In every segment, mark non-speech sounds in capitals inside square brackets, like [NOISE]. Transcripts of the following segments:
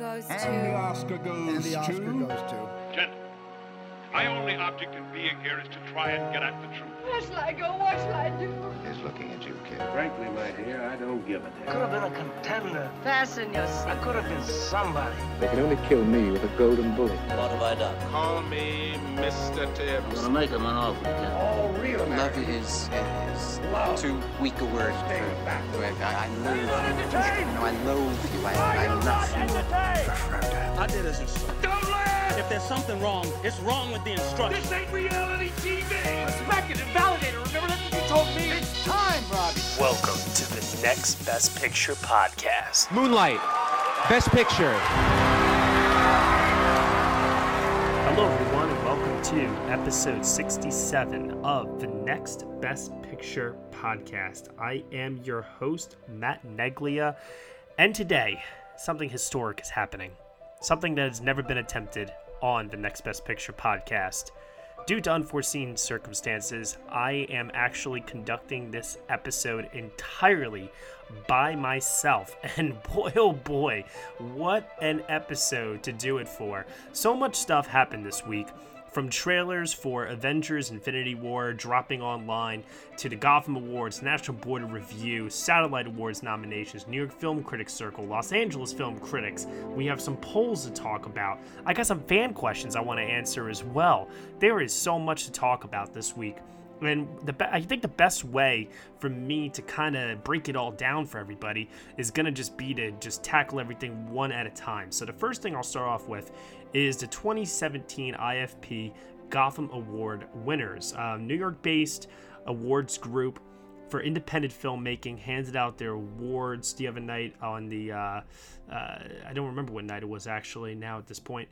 And the Oscar goes to. And the Oscar goes And the Oscar to. goes to. Gentlemen, my only object in being here is to try and get at the truth. Where shall I go? What shall I do? He's looking at you, kid. Frankly, my dear, I don't give a damn. Could have been a contender. Fasten your I could have been somebody. They can only kill me with a golden bullet. What have I done? Call me Mr. Tibbs. I'm gonna make him an offer, Ken. All real Love Americans. is, is Love. too weak a word for, Stay back. I, I loathe you. No, I loathe you. I, I love you. I did as instructed. Don't laugh! If there's something wrong, it's wrong with the instructions. This ain't reality TV! Respect it and validate it. Remember that's what you told me. It's time, Robbie. Welcome to the Next Best Picture podcast. Moonlight, Best Picture. Hello, everyone, and welcome to episode 67 of the Next Best Picture podcast. I am your host, Matt Neglia, and today something historic is happening. Something that has never been attempted on the Next Best Picture podcast. Due to unforeseen circumstances, I am actually conducting this episode entirely by myself. [LAUGHS] And boy, oh boy, what an episode to do it for. So much stuff happened this week. From trailers for Avengers Infinity War dropping online to the Gotham Awards, National Board of Review, Satellite Awards nominations, New York Film Critics Circle, Los Angeles Film Critics. We have some polls to talk about. I got some fan questions I want to answer as well. There is so much to talk about this week. And the be- I think the best way for me to kind of break it all down for everybody is going to just be to just tackle everything one at a time. So the first thing I'll start off with is the 2017 IFP Gotham Award winners. Um, New York-based awards group for independent filmmaking handed out their awards the other night on the uh, uh, I don't remember what night it was actually now at this point,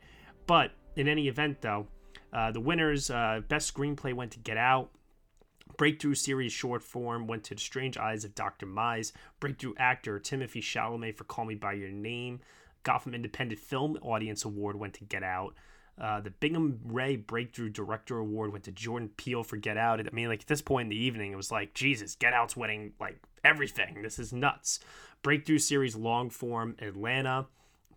but in any event though, uh, the winners uh, best screenplay went to Get Out. Breakthrough Series short form went to The Strange Eyes of Dr. Myes. Breakthrough Actor Timothy Chalamet for Call Me By Your Name. Gotham Independent Film Audience Award went to Get Out. Uh, the Bingham Ray Breakthrough Director Award went to Jordan Peele for Get Out. I mean, like at this point in the evening, it was like, Jesus, Get Out's winning like everything. This is nuts. Breakthrough Series long form Atlanta.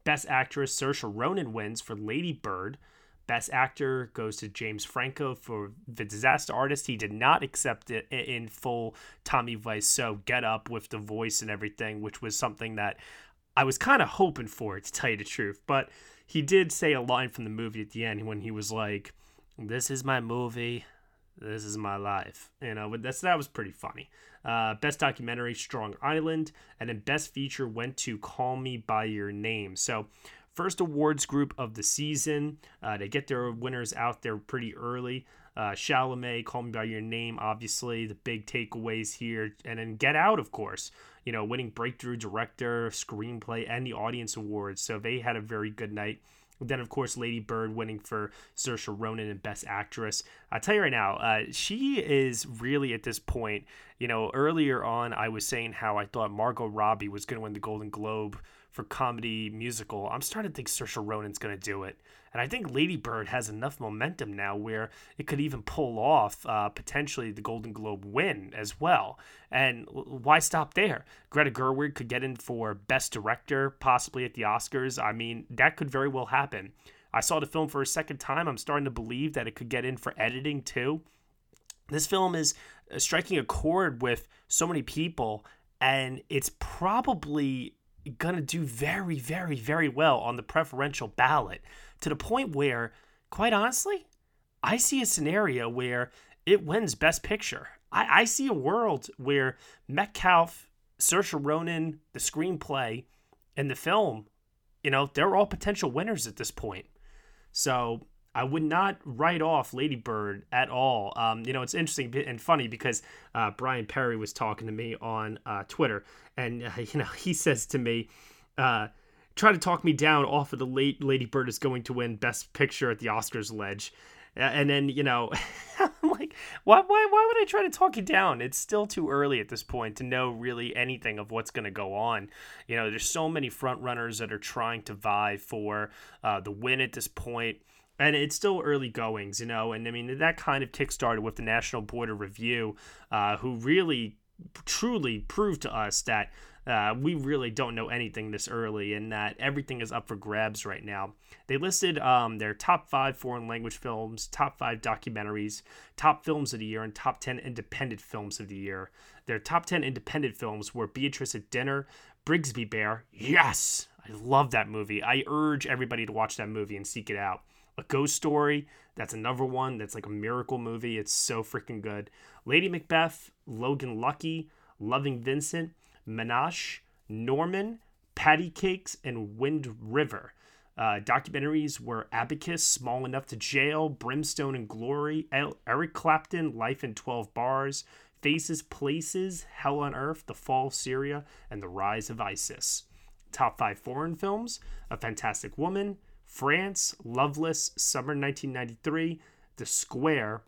Best Actress Saoirse Ronan wins for Lady Bird. Best Actor goes to James Franco for The Disaster Artist. He did not accept it in full Tommy Wiseau get up with the voice and everything, which was something that I was kind of hoping for, to tell you the truth. But he did say a line from the movie at the end when he was like, "This is my movie, this is my life." You know, that's that was pretty funny. Uh, best documentary, Strong Island, and then best feature went to Call Me by Your Name. So first awards group of the season. Uh, they get their winners out there pretty early. Uh, Chalamet, Call Me By Your Name, obviously, the big takeaways here. And then Get Out, of course, you know, winning Breakthrough Director, Screenplay, and the Audience Awards. So they had a very good night. Then, of course, Lady Bird winning for Saoirse Ronan and Best Actress. I'll tell you right now, uh, she is really at this point. You know, earlier on, I was saying how I thought Margot Robbie was going to win the Golden Globe for comedy musical. I'm starting to think Saoirse Ronan's going to do it. And I think Lady Bird has enough momentum now where it could even pull off uh, potentially the Golden Globe win as well. And why stop there? Greta Gerwig could get in for Best Director, possibly at the Oscars. I mean, that could very well happen. I saw the film for a second time. I'm starting to believe that it could get in for editing too. This film is uh, striking a chord with so many people, and it's probably going to do very, very, very well on the preferential ballot to the point where, quite honestly, I see a scenario where it wins Best Picture. I, I see a world where Metcalf, Saoirse Ronan, the screenplay, and the film, you know, they're all potential winners at this point. So I would not write off Lady Bird at all. Um, you know, it's interesting and funny because uh, Brian Perry was talking to me on uh, Twitter, and uh, you know, [LAUGHS] he says to me, uh, "Try to talk me down off of the late Lady Bird is going to win Best Picture at the Oscars ledge." And then you know, [LAUGHS] I'm like, why, why, why would I try to talk you down? It's still too early at this point to know really anything of what's going to go on. You know, there's so many front runners that are trying to vie for uh, the win at this point and it's still early goings, you know. And I mean, that kind of kickstarted with the National Board of Review, uh, who really, truly proved to us that uh, we really don't know anything this early and that everything is up for grabs right now. They listed um, their top five foreign language films, top five documentaries, top films of the year, and top 10 independent films of the year. Their top 10 independent films were Beatriz at Dinner, Brigsby Bear. Yes! I love that movie. I urge everybody to watch that movie and seek it out. A Ghost Story, that's another one that's like a miracle movie. It's so freaking good. Lady Macbeth, Logan Lucky, Loving Vincent, Menashe, Norman, Patty Cakes, and Wind River. Uh, documentaries were Abacus, Small Enough to Jail, Brimstone and Glory, El- Eric Clapton, Life in 12 Bars, Faces, Places, Hell on Earth, The Fall of Syria, and The Rise of ISIS. Top five foreign films A Fantastic Woman, France, Loveless, Summer 1993, The Square,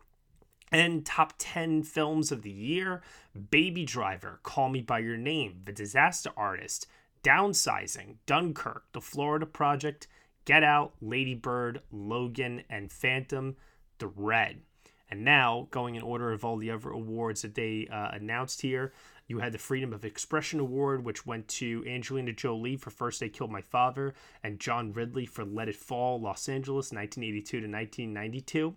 and top 10 films of the year Baby Driver, Call Me By Your Name, The Disaster Artist, Downsizing, Dunkirk, The Florida Project, Get Out, Lady Bird, Logan, and Phantom Thread. And now, going in order of all the other awards that they uh, announced here, you had the Freedom of Expression Award, which went to Angelina Jolie for First They Killed My Father, and John Ridley for Let It Fall, Los Angeles, 1982 to 1992.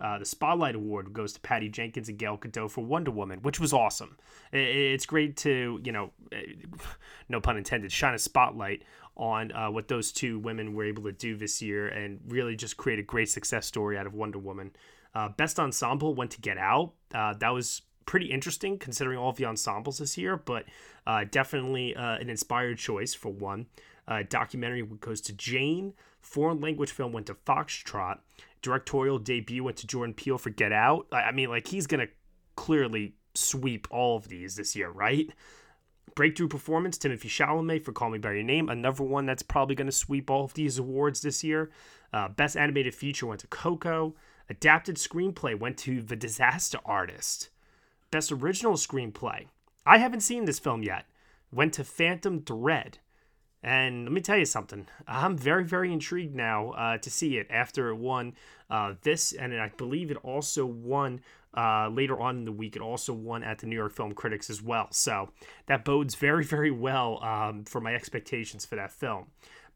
Uh, the Spotlight Award goes to Patty Jenkins and Gal Gadot for Wonder Woman, which was awesome. It's great to, you know, no pun intended, shine a spotlight on uh, what those two women were able to do this year and really just create a great success story out of Wonder Woman. Uh, Best Ensemble went to Get Out. Uh, that was pretty interesting considering all of the ensembles this year, but uh, definitely uh, an inspired choice for one. Uh, documentary goes to Jane. Foreign language film went to Foxtrot. Directorial debut went to Jordan Peele for Get Out. I mean, like, he's going to clearly sweep all of these this year, right? Breakthrough performance, Timothée Chalamet for Call Me By Your Name, another one that's probably going to sweep all of these awards this year. Uh, Best Animated Feature went to Coco. Adapted Screenplay went to The Disaster Artist. Best Original Screenplay. I haven't seen this film yet. Went to Phantom Thread. And let me tell you something. I'm very, very intrigued now uh, to see it after it won uh, this, and I believe it also won uh, later on in the week. It also won at the New York Film Critics as well. So that bodes very, very well um, for my expectations for that film.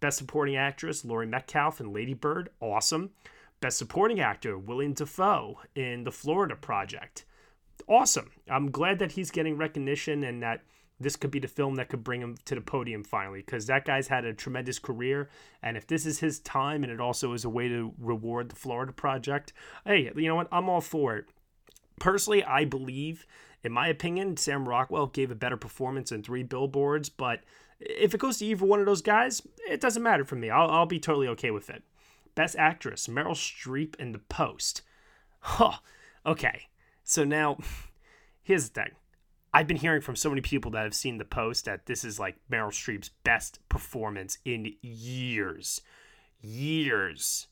Best Supporting Actress, Laurie Metcalf in Lady Bird, awesome. Best Supporting Actor, Willem Dafoe in The Florida Project awesome. I'm glad that he's getting recognition and that this could be the film that could bring him to the podium finally because that guy's had a tremendous career. And if this is his time and it also is a way to reward the florida project hey you know what? I'm all for it. Personally i believe in my opinion sam rockwell gave a better performance in three billboards but if it goes to either one of those guys it doesn't matter for me. I'll, I'll be totally okay with it. Best actress meryl streep in the post. Huh. Okay so now, [LAUGHS] here's the thing. I've been hearing from so many people that have seen the post that this is like Meryl Streep's best performance in years. Years.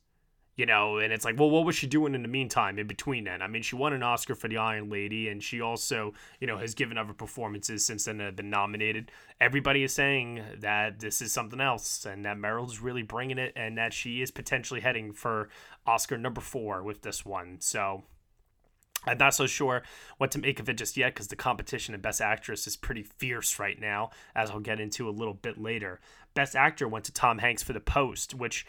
You know, and it's like, well, what was she doing in the meantime, in between then? I mean, she won an Oscar for The Iron Lady, and she also, you know, has given other performances since then that have been nominated. Everybody is saying that this is something else, and that Meryl's really bringing it, and that she is potentially heading for Oscar number four with this one. So, I'm not so sure what to make of it just yet because the competition in Best Actress is pretty fierce right now, as I'll get into a little bit later. Best Actor went to Tom Hanks for The Post, which,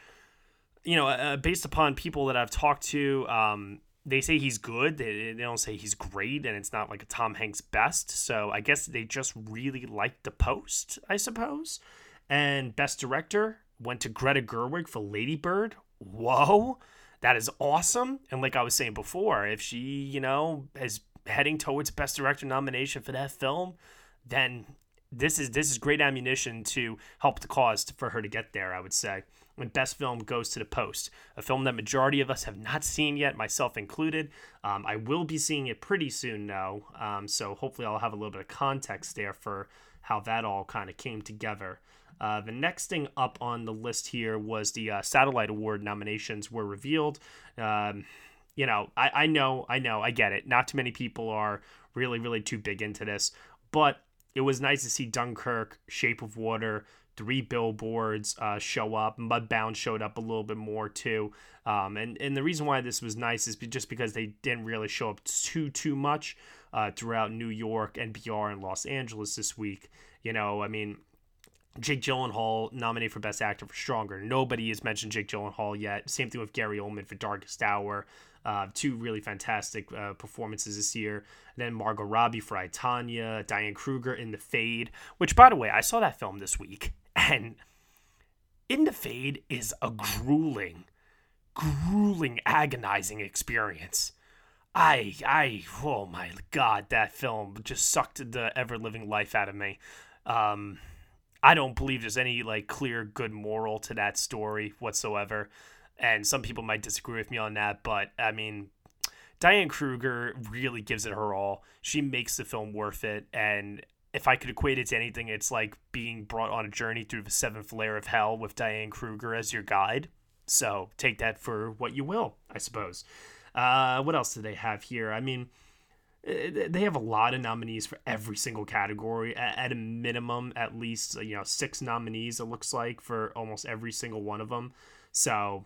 you know, uh, based upon people that I've talked to, um, they say he's good. They, they don't say he's great, and it's not like a Tom Hanks best. So I guess they just really liked The Post, I suppose. And Best Director went to Greta Gerwig for Lady Bird. Whoa, that is awesome. And like I was saying before, if she, you know, is heading towards Best Director nomination for that film, then this is this is great ammunition to help the cause for her to get there. I would say. And best film goes to The Post, a film that majority of us have not seen yet, myself included. Um, I will be seeing it pretty soon, though. Um, so hopefully, I'll have a little bit of context there for how that all kind of came together. Uh, the next thing up on the list here was the uh, Satellite Award nominations were revealed. Um, you know, I, I know, I know, I get it. Not too many people are really, really too big into this, but it was nice to see Dunkirk, Shape of Water, three billboards uh, show up. Mudbound showed up a little bit more too. Um, and, and the reason why this was nice is just because they didn't really show up too, too much uh, throughout New York, NBR, and Los Angeles this week. You know, I mean, Jake Gyllenhaal nominated for Best Actor for Stronger. Nobody has mentioned Jake Gyllenhaal yet. Same thing with Gary Oldman for Darkest Hour. Uh, two really fantastic uh, performances this year. And then Margot Robbie for I, Tonya, Diane Kruger in The Fade, which, by the way, I saw that film this week. [LAUGHS] And In the Fade is a grueling, grueling, agonizing experience. I, I, oh my god, that film just sucked the ever living life out of me. Um, I don't believe there's any like clear good moral to that story whatsoever. And some people might disagree with me on that, but I mean, Diane Kruger really gives it her all. She makes the film worth it, and if I could equate it to anything, it's like being brought on a journey through the seventh layer of hell with Diane Kruger as your guide. So take that for what you will, I suppose. Uh, what else do they have here? I mean, they have a lot of nominees for every single category. At a minimum, at least you know six nominees. It looks like for almost every single one of them. So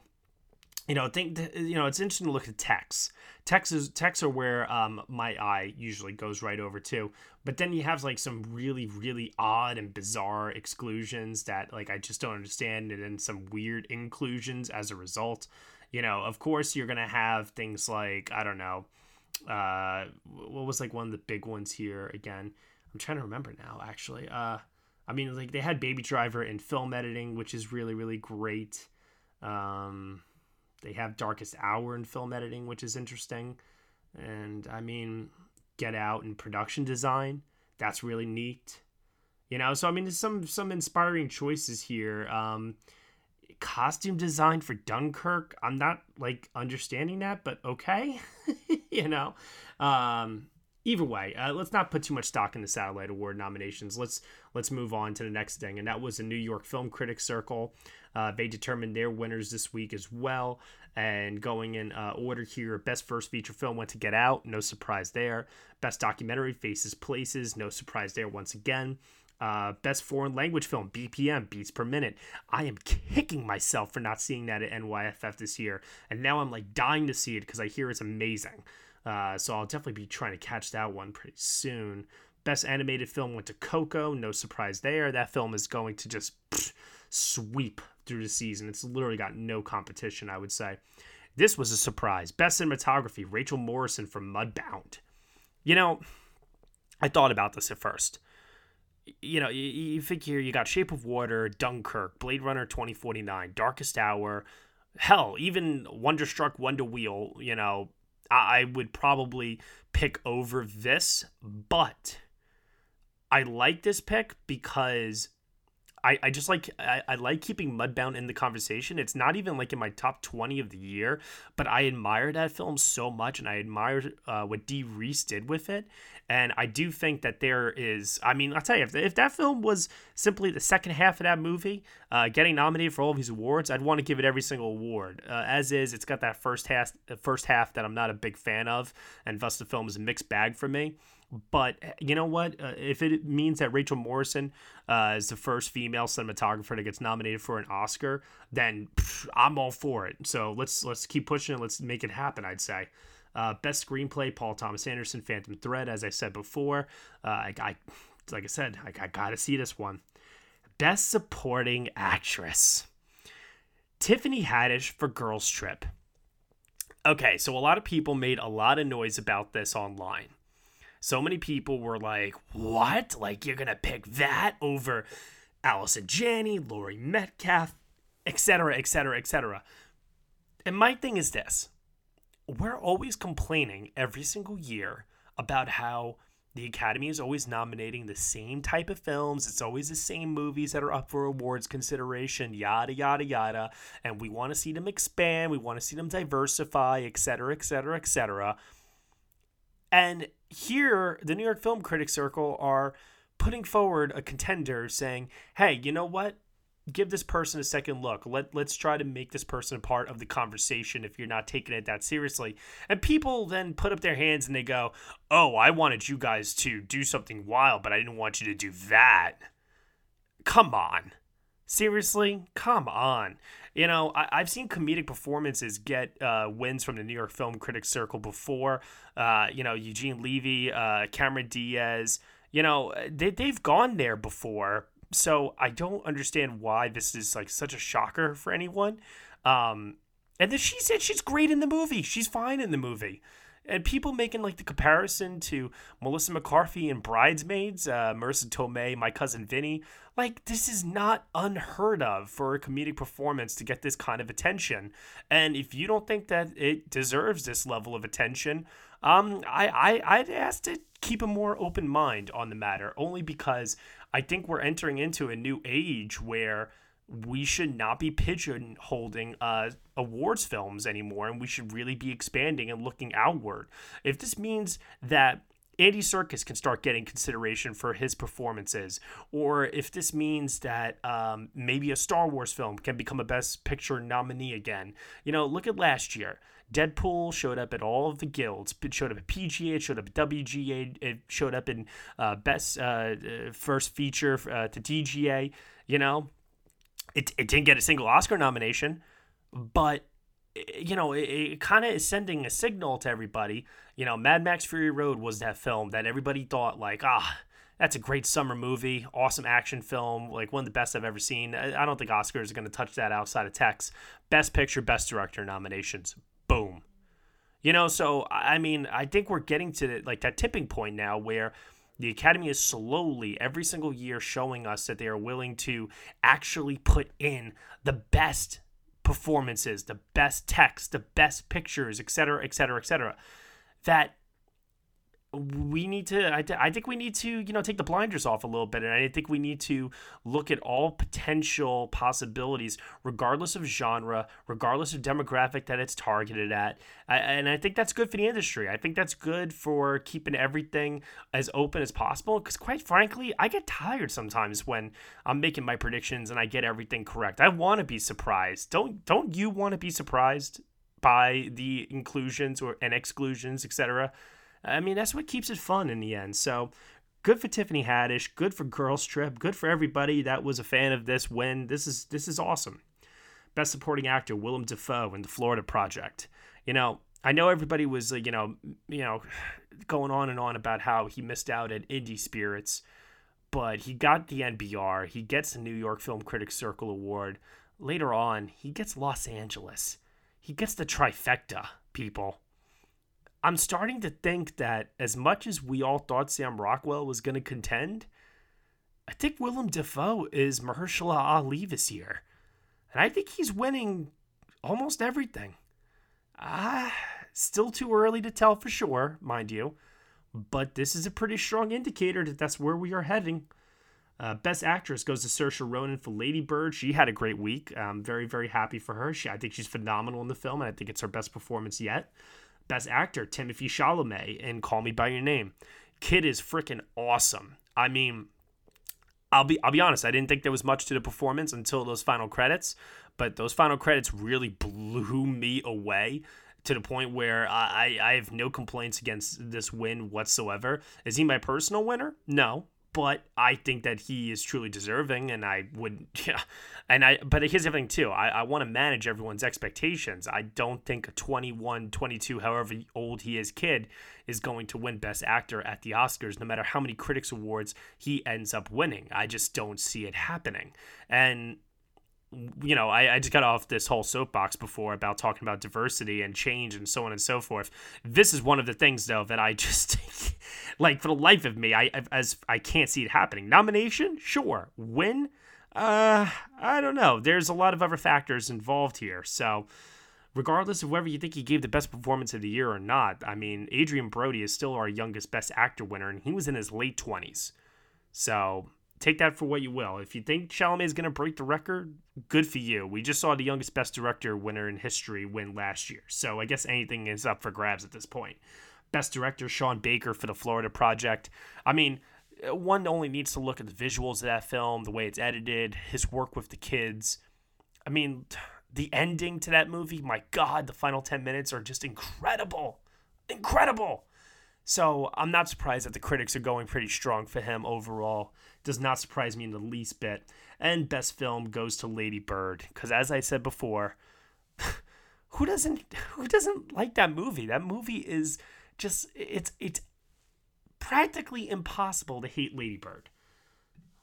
you know, think you know, it's interesting to look at texts. Texts is texts are where um, my eye usually goes right over to. But then you have like some really, really odd and bizarre exclusions that like I just don't understand, and then some weird inclusions as a result. You know, of course, you're gonna have things like I don't know, uh, what was like one of the big ones here again. I'm trying to remember now, actually. Uh, I mean, like they had Baby Driver in film editing, which is really, really great. Um, they have Darkest Hour in film editing, which is interesting. And I mean, Get Out in production design, that's really neat. You know, so I mean, there's some some inspiring choices here. Um, costume design for Dunkirk, I'm not like understanding that, but okay. [LAUGHS] you know, um, either way, uh, let's not put too much stock in the Satellite Award nominations. Let's let's move on to the next thing, and that was the New York Film Critics Circle. Uh, they determined their winners this week as well. And going in uh, order here, best first feature film went to Get Out, no surprise there. Best documentary, Faces Places, no surprise there once again. Uh, best foreign language film, BPM, Beats Per Minute. I am kicking myself for not seeing that at NYFF this year. And now I'm like dying to see it because I hear it's amazing. Uh, so I'll definitely be trying to catch that one pretty soon. Best animated film went to Coco. No surprise there. That film is going to just pff, [SNIFFS] sweep through the season. It's literally got no competition, I would say. This was a surprise. Best cinematography, Rachel Morrison from Mudbound. You know, I thought about this at first. You know, you, you figure you got Shape of Water, Dunkirk, Blade Runner 2049, Darkest Hour, hell, even Wonderstruck Wonder Wheel, you know, I would probably pick over this, but I like this pick because I, I just like I, I like keeping Mudbound in the conversation. It's not even like in my top twenty of the year, but I admire that film so much, and I admire uh, what Dee Rees did with it. And I do think that there is. I mean, I'll tell you, if, if that film was simply the second half of that movie, uh, getting nominated for all of these awards, I'd want to give it every single award. Uh, as is, it's got that first half, first half that I'm not a big fan of, and thus the film is a mixed bag for me. But you know what? Uh, if it means that Rachel Morrison uh, is the first female cinematographer that gets nominated for an Oscar, then pff, I'm all for it. So let's let's keep pushing it. Let's make it happen. I'd say. Uh, best screenplay: Paul Thomas Anderson, Phantom Thread. As I said before, uh, I, I, like I said, I, I gotta see this one. Best supporting actress: Tiffany Haddish for Girls Trip. Okay, so a lot of people made a lot of noise about this online so many people were like, "What? Like you're gonna pick that over Allison Janney, Laurie Metcalf, etc., etc., etc. And my thing is this we're always complaining every single year about how the Academy is always nominating the same type of films. It's always the same movies that are up for awards consideration, yada, yada, yada. And we want to see them expand. We want to see them diversify, et cetera, et cetera, et cetera. And here, the New York Film Critics Circle are putting forward a contender saying, hey, you know what? give this person a second look. Let let's try to make this person a part of the conversation if you're not taking it that seriously. And people then put up their hands and they go, "Oh, I wanted you guys to do something wild, but I didn't want you to do that." Come on. Seriously? Come on. You know, I, have seen comedic performances get uh, wins from the New York Film Critics Circle before. Uh, you know, Eugene Levy, uh, Cameron Diaz. You know, they, they've gone there before, so I don't understand why this is like such a shocker for anyone. Um, and then she said she's great in the movie. She's fine in the movie. And people making like the comparison to Melissa McCarthy and Bridesmaids, uh, Marisa Tomei, My Cousin Vinny, like this is not unheard of for a comedic performance to get this kind of attention. And if you don't think that it deserves this level of attention, um, I, I I'd ask to keep a more open mind on the matter, only because I think we're entering into a new age where we should not be pigeonholing uh, awards films anymore, and we should really be expanding and looking outward. If this means that Andy Serkis can start getting consideration for his performances, or if this means that um, maybe a Star Wars film can become a Best Picture nominee again. You know, look at last year. Deadpool showed up at all of the guilds. It showed up at PGA, it showed up at WGA, it showed up in uh, Best uh, uh First Feature uh, to DGA. You know, it, it didn't get a single Oscar nomination, but you know, it, it kind of is sending a signal to everybody. You know, Mad Max Fury Road was that film that everybody thought like, ah, that's a great summer movie, awesome action film, like one of the best I've ever seen. I don't think Oscars are going to touch that outside of Tex. Best Picture, Best Director nominations, boom. You know, so I mean, I think we're getting to like that tipping point now where the Academy is slowly every single year showing us that they are willing to actually put in the best performances, the best text, the best pictures, etc., etc., etc. That we need to I, I think we need to you know take the blinders off a little bit and i think we need to look at all potential possibilities regardless of genre regardless of demographic that it's targeted at. I, and i think that's good for the industry. I think that's good for keeping everything as open as possible because quite frankly i get tired sometimes when i'm making my predictions and i get everything correct. I want to be surprised. Don't don't you want to be surprised by the inclusions or and exclusions etc I mean, that's what keeps it fun in the end. So good for Tiffany Haddish, good for Girls Trip, good for everybody that was a fan of this win. This is this is awesome. Best supporting actor Willem Dafoe in The Florida Project. You know, I know everybody was you know, you know, [SIGHS] going on and on about how he missed out at Indie Spirits, but he got the NBR, he gets the New York Film Critics Circle Award. Later on, he gets Los Angeles. He gets the trifecta, people. I'm starting to think that as much as we all thought Sam Rockwell was going to contend, I think Willem Dafoe is Mahershala Ali this year. And I think he's winning almost everything. Ah, still too early to tell for sure, mind you. But this is a pretty strong indicator that that's where we are heading. Uh, Best Actress goes to Saoirse Ronan for Lady Bird. She had a great week. I'm very, very happy for her. She, I think she's phenomenal in the film, and I think it's her best performance yet. Best Actor, Timothée Chalamet in Call Me by Your Name. Kid is freaking awesome. I mean, I'll be I'll be honest. I didn't think there was much to the performance until those final credits, but those final credits really blew me away to the point where I, I have no complaints against this win whatsoever. Is he my personal winner? No, but I think that he is truly deserving, and I would, [LAUGHS] yeah. And I, but here's the thing too. I, I want to manage everyone's expectations. I don't think a 21, 22, however old he is, kid is going to win Best Actor at the Oscars, no matter how many critics awards he ends up winning. I just don't see it happening. And you know, I, I just got off this whole soapbox before about talking about diversity and change and so on and so forth. This is one of the things, though, that I [LAUGHS] just like for the life of me, I as I can't see it happening. Nomination, sure. Win, Uh, I don't know. There's a lot of other factors involved here. So, regardless of whether you think he gave the best performance of the year or not, I mean, Adrien Brody is still our youngest Best Actor winner, and he was in his late 20s. So, take that for what you will. If you think Chalamet is going to break the record, good for you. We just saw the youngest Best Director winner in history win last year. So, I guess anything is up for grabs at this point. Best Director Sean Baker for the Florida Project. I mean, uh, one only needs to look at the visuals of that film, the way it's edited, his work with the kids. I mean, the ending to that movie, my God, the final 10 minutes are just incredible. Incredible. So I'm not surprised that the critics are going pretty strong for him overall. Does not surprise me in the least bit. And best film goes to Lady Bird because, as I said before, [LAUGHS] who doesn't who doesn't like that movie? That movie is just it's it's practically impossible to hate Lady Bird.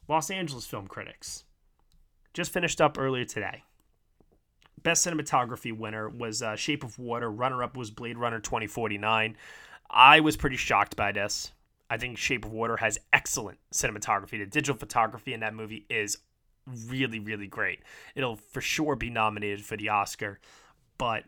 Los Angeles film critics just finished up earlier today. Best cinematography winner was uh, Shape of Water. Runner up was Blade Runner 2049. I was pretty shocked by this. I think Shape of Water has excellent cinematography. The digital photography in that movie is really, really great. It'll for sure be nominated for the Oscar. But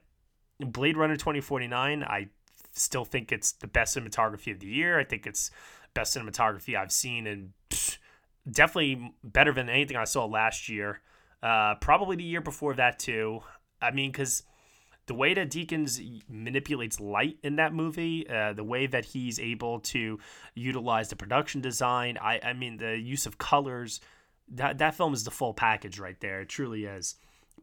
Blade Runner 2049, I still think it's the best cinematography of the year. I think it's best cinematography I've seen, and [SNIFFS] definitely better than anything I saw last year. Uh, probably the year before that too. I mean, because the way that Deakins manipulates light in that movie, uh, the way that he's able to utilize the production design, I, I mean, the use of colors, that that film is the full package right there. It truly is.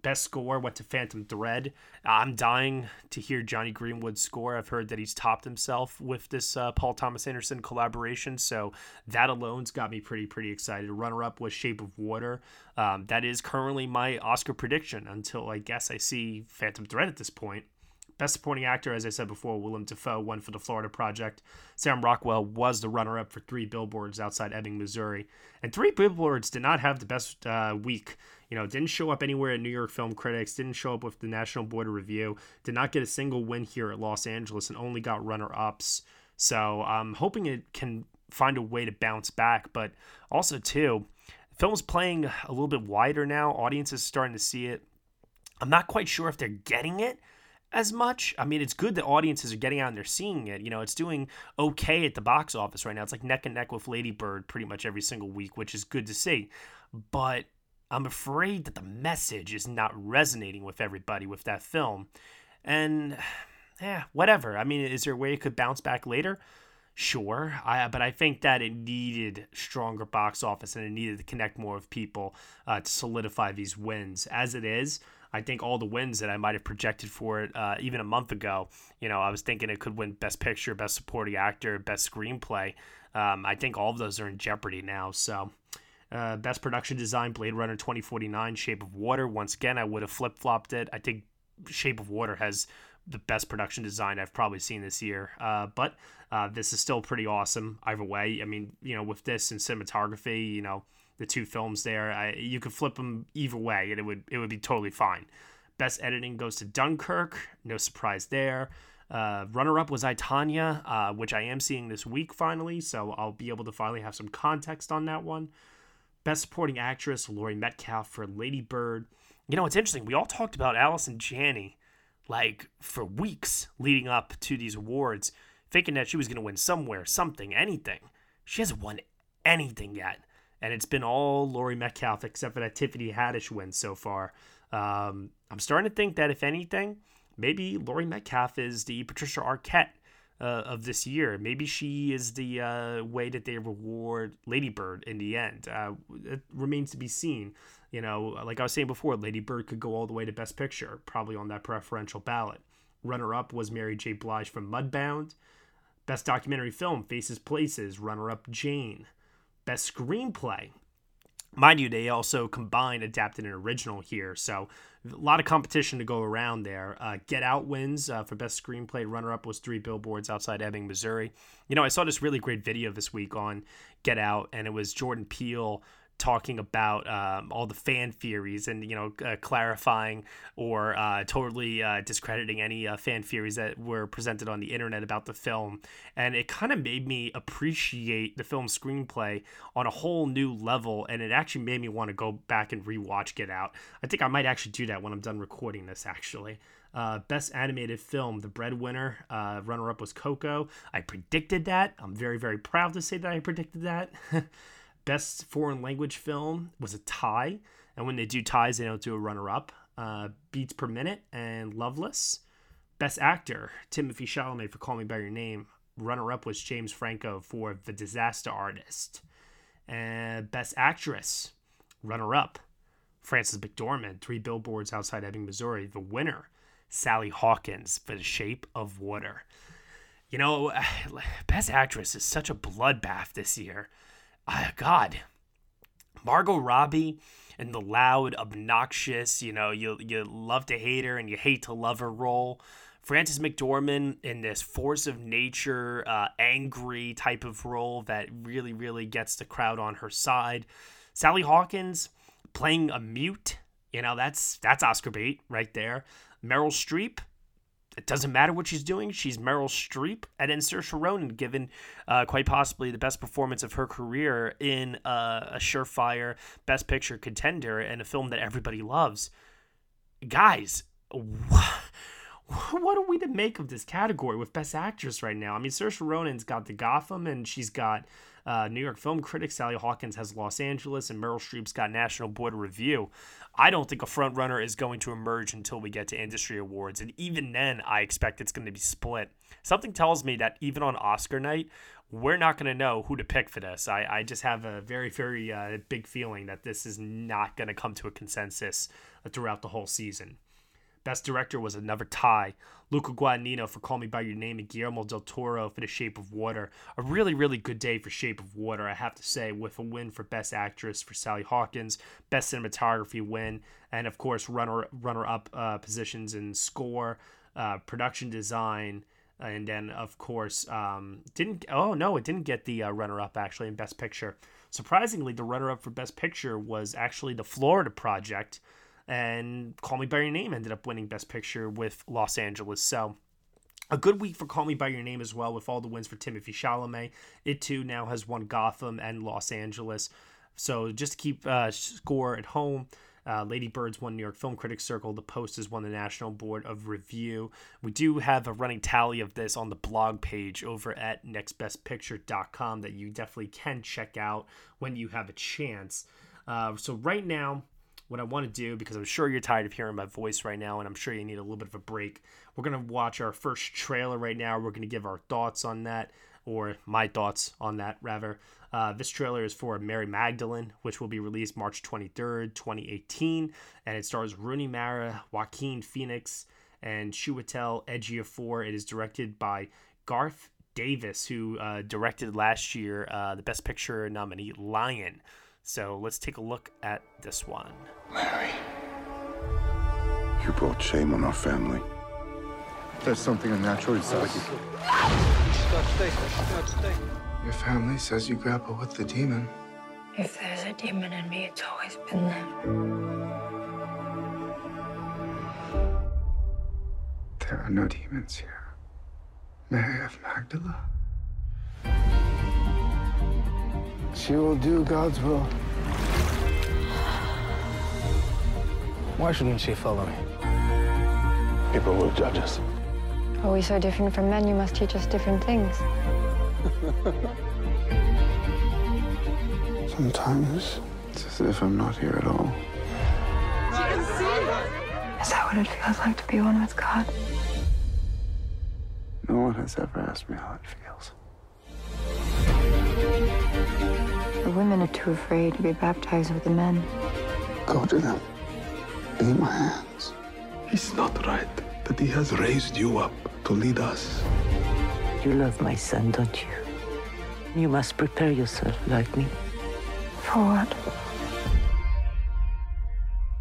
Best score went to Phantom Thread. I'm dying to hear Jonny Greenwood's score. I've heard that he's topped himself with this uh, Paul Thomas Anderson collaboration, so that alone's got me pretty pretty excited. Runner up was Shape of Water. Um, that is currently my Oscar prediction until I guess I see Phantom Thread at this point. Best Supporting Actor, as I said before, Willem Dafoe won for The Florida Project. Sam Rockwell was the runner up for Three Billboards outside Ebbing, Missouri. And Three Billboards did not have the best uh, week. You know, didn't show up anywhere at New York Film Critics, didn't show up with the National Board of Review, did not get a single win here at Los Angeles, and only got runner ups. So I'm hoping it can find a way to bounce back. But also, too, the film's playing a little bit wider now. Audiences are starting to see it. I'm not quite sure if they're getting it as much. I mean, it's good that audiences are getting out and they're seeing it. You know, it's doing okay at the box office right now. It's like neck and neck with Lady Bird pretty much every single week, which is good to see. But I'm afraid that the message is not resonating with everybody with that film. And [SIGHS] yeah, whatever. I mean, is there a way it could bounce back later? Sure, I, but I think that it needed stronger box office and it needed to connect more with people uh, to solidify these wins. As it is, I think all the wins that I might have projected for it uh, even a month ago, you know, I was thinking it could win Best Picture, Best Supporting Actor, Best Screenplay. Um, I think all of those are in jeopardy now. So, uh, Best Production Design, Blade Runner 2049, Shape of Water. Once again, I would have flip flopped it. I think Shape of Water has the best production design I've probably seen this year. Uh, but uh, this is still pretty awesome either way. I mean, you know, with this and cinematography, you know, the two films there. I, you could flip them either way, and it would it would be totally fine. Best editing goes to Dunkirk. No surprise there. Uh, runner up was I, Tonya, uh, which I am seeing this week finally, so I'll be able to finally have some context on that one. Best supporting actress Laurie Metcalf for Lady Bird. You know, it's interesting. We all talked about Allison Janney like for weeks leading up to these awards, thinking that she was going to win somewhere, something, anything. She hasn't won anything yet and it's been all Laurie Metcalf except for that Tiffany Haddish win so far. Um, I'm starting to think that if anything, maybe Laurie Metcalf is the Patricia Arquette uh, of this year. Maybe she is the uh, way that they reward Lady Bird in the end. Uh, it remains to be seen. You know, like I was saying before, Lady Bird could go all the way to Best Picture, probably on that preferential ballot. Runner up was Mary J. Blige from Mudbound. Best documentary film, Faces Places. Runner up, Jane. Best Screenplay. Mind you, they also combined adapted and original here, so a lot of competition to go around there. Uh, Get Out wins uh, for best screenplay. Runner up was Three Billboards Outside Ebbing, Missouri. You know, I saw this really great video this week on Get Out, and it was Jordan Peele talking about um, all the fan theories and you know uh, clarifying or uh, totally uh, discrediting any uh, fan theories that were presented on the internet about the film and it kind of made me appreciate the film screenplay on a whole new level and it actually made me want to go back and rewatch get out i think i might actually do that when i'm done recording this actually uh, best animated film, The Breadwinner. Uh, runner up was Coco. I predicted that. I'm very, very proud to say that I predicted that. [LAUGHS] best foreign language film was a tie. And when they do ties, they don't do a runner up. Uh, Beats Per Minute and Loveless. Best actor, Timothy Chalamet for Call Me By Your Name. Runner up was James Franco for The Disaster Artist. And best actress, runner up, Frances McDormand, Three Billboards Outside Ebbing, Missouri. The winner, Sally Hawkins for The Shape of Water. You know, [SIGHS] Best Actress is such a bloodbath this year. Uh, God, Margot Robbie and the loud, obnoxious, you know, you you love to hate her and you hate to love her role. Frances McDormand in this force of nature, uh, angry type of role that really, really gets the crowd on her side. Sally Hawkins playing a mute, you know, that's that's Oscar bait right there. Meryl Streep, it doesn't matter what she's doing. She's Meryl Streep. And then Saoirse Ronan, given uh, quite possibly the best performance of her career in uh, a surefire Best Picture contender and a film that everybody loves. Guys, [LAUGHS] what are we to make of this category with Best Actress right now? I mean, Saoirse Ronan's got the Gotham, and she's got uh, New York Film critic Sally Hawkins has Los Angeles, and Meryl Streep's got National Board of Review. I don't think a front runner is going to emerge until we get to industry awards, and even then, I expect it's going to be split. Something tells me that even on Oscar night, we're not going to know who to pick for this. I, I just have a very, very uh, big feeling that this is not going to come to a consensus throughout the whole season. Best director was another tie. Luca Guadagnino for Call Me By Your Name and Guillermo del Toro for The Shape of Water. A really, really good day for Shape of Water, I have to say, with a win for Best Actress for Sally Hawkins, Best Cinematography win, and of course, runner runner up uh, positions in score, uh, production design, and then of course um, didn't oh no it didn't get the uh, runner up actually in Best Picture. Surprisingly, the runner up for Best Picture was actually the Florida Project and Call Me by Your Name ended up winning Best Picture with Los Angeles. So a good week for Call Me by Your Name as well, with all the wins for Timothy Chalamet. It too now has won Gotham and Los Angeles. So just to keep uh, score at home. Uh, Lady Bird's won New York Film Critics Circle. The Post has won the National Board of Review. We do have a running tally of this on the blog page over at nextbestpicture.com that you definitely can check out when you have a chance. Uh, so right now, what I want to do, because I'm sure you're tired of hearing my voice right now, and I'm sure you need a little bit of a break. We're going to watch our first trailer right now. We're going to give our thoughts on that, or my thoughts on that, rather. Uh, this trailer is for Mary Magdalene, which will be released March 23rd, 2018, and it stars Rooney Mara, Joaquin Phoenix, and Chiwetel Ejiofor. It is directed by Garth Davis, who uh, directed last year uh, the Best Picture nominee Lion. So let's take a look at this one. Mary, you brought shame on our family. There's something unnatural inside you. Your family says you grapple with the demon. If there's a demon in me, it's always been there. There are no demons here. Mary of Magdala. She will do God's will. Why shouldn't she follow me? People will judge us. Are we so different from men? You must teach us different things. [LAUGHS] Sometimes it's as if I'm not here at all. Is that what it feels like to be one with God? No one has ever asked me how it feels. The women are too afraid to be baptized with the men. Go to them. Be my hands. It's not right that he has raised you up to lead us. You love my son, don't you? You must prepare yourself like me. For what?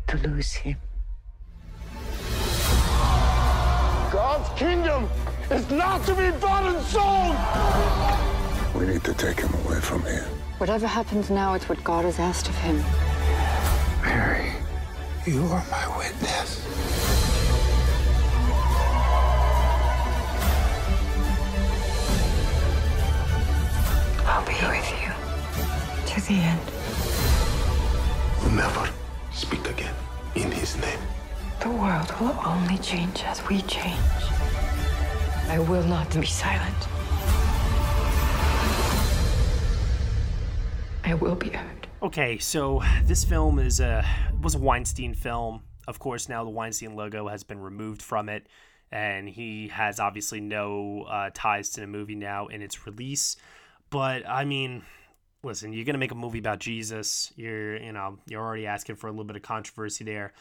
To lose him. God's kingdom is not to be bought and sold! We need to take him away from here. Whatever happens now, it's what God has asked of him. Mary, you are my witness. I'll be with you to the end. Never speak again in his name. The world will only change as we change. I will not be silent. I will be heard. Okay, so this film is a was a Weinstein film. Of course, now the Weinstein logo has been removed from it, and he has obviously no uh, ties to the movie now in its release. But I mean, listen, you're gonna make a movie about Jesus. You're you know you're already asking for a little bit of controversy there.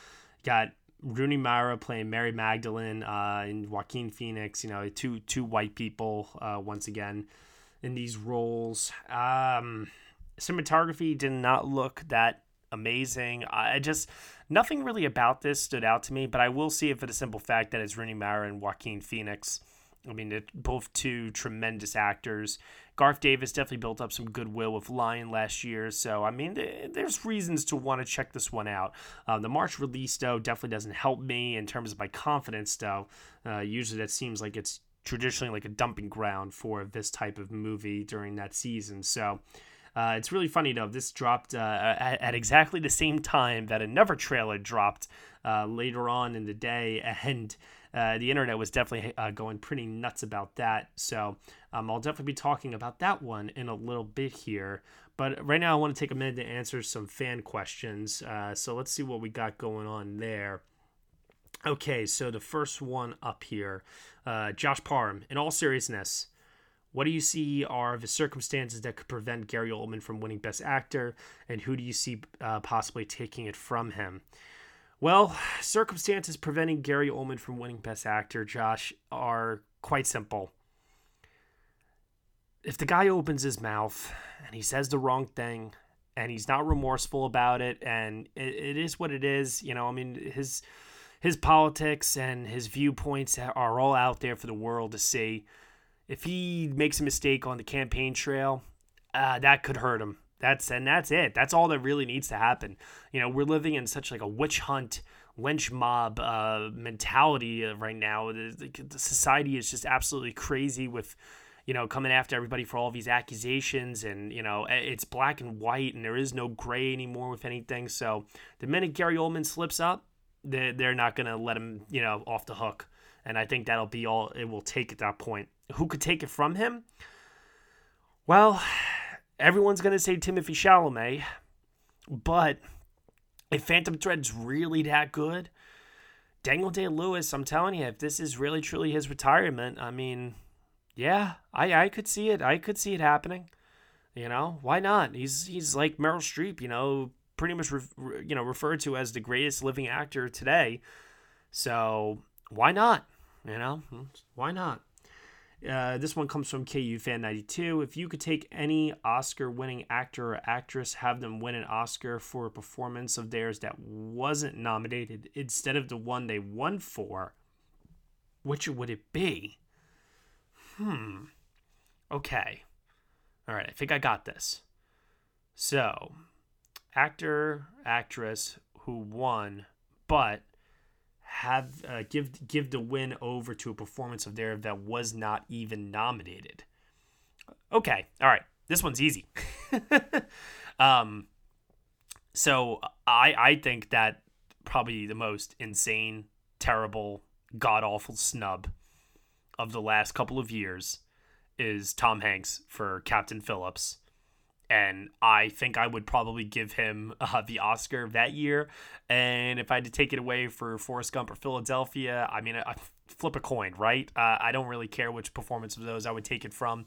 Got Rooney Mara playing Mary Magdalene uh, and Joaquin Phoenix. You know, two two white people uh, once again in these roles. Um, cinematography did not look that amazing. I just nothing really about this stood out to me, but I will see it for the simple fact that it's Rooney Mara and Joaquin Phoenix. I mean, they're both two tremendous actors. Garth Davis definitely built up some goodwill with Lion last year, so I mean, there's reasons to want to check this one out. Um, the March release, though, definitely doesn't help me in terms of my confidence, though. Uh, usually that seems like it's traditionally like a dumping ground for this type of movie during that season, so. Uh, it's really funny though. This dropped uh, at, at, exactly the same time that another trailer dropped uh, later on in the day, and uh, the internet was definitely uh, going pretty nuts about that. So um, I'll definitely be talking about that one in a little bit here. But right now, I want to take a minute to answer some fan questions. Uh, so let's see what we got going on there. Okay, so the first one up here, Josh Parham. In all seriousness. What do you see are the circumstances that could prevent Gary Oldman from winning Best Actor, and who do you see uh, possibly taking it from him? Well, circumstances preventing Gary Oldman from winning Best Actor, Josh, are quite simple. If the guy opens his mouth and he says the wrong thing and he's not remorseful about it and it, it is what it is, you know, I mean, his his politics and his viewpoints are all out there for the world to see if he makes a mistake on the campaign trail, uh, that could hurt him. That's and that's it. That's all that really needs to happen. You know, we're living in such like a witch hunt, lynch mob uh, mentality right now. The, the society is just absolutely crazy with you know, coming after everybody for all these accusations, and you know, it's black and white, and there is no gray anymore with anything. So the minute Gary Oldman slips up, they're, they're not gonna let him, you know, off the hook. And I think that'll be all it will take at that point. Who could take it from him? Well, everyone's going to say Timothée Chalamet, but if Phantom Thread's really that good, Daniel Day Lewis, I'm telling you, if this is really truly his retirement, I mean, yeah, I, I could see it. I could see it happening. You know, why not? He's he's like Meryl Streep, you know, pretty much re, you know referred to as the greatest living actor today. So why not? You know, why not? Uh, this one comes from KU Fan 92. If you could take any Oscar winning actor or actress, have them win an Oscar for a performance of theirs that wasn't nominated instead of the one they won for, which would it be? Hmm. Okay. All right, I think I got this. So, actor, actress who won, but have uh, give give the win over to a performance of theirs that was not even nominated. Okay, all right, this one's easy. [LAUGHS] um, so I I think that probably the most insane, terrible, god awful snub of the last couple of years is Tom Hanks for Captain Phillips and I think I would probably give him [LAUGHS] uh, the Oscar that year. And if I had to take it away for Forrest Gump or Philadelphia, I mean, I flip a coin, right? Uh, I don't really care which performance of those I would take it from.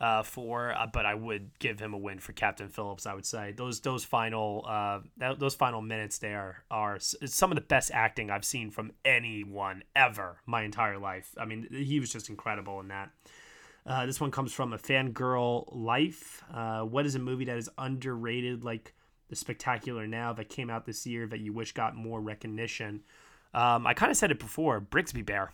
Uh, for, uh, but I would give him a win for Captain Phillips. I would say those those final uh, that, those final minutes there are some of the best acting I've seen from anyone ever my entire life. I mean, he was just incredible in that. Uh, this one comes from a fangirl life. Uh, what is a movie that is underrated, like The Spectacular Now, that came out this year that you wish got more recognition? Um, I kind of said it before Brigsby Bear.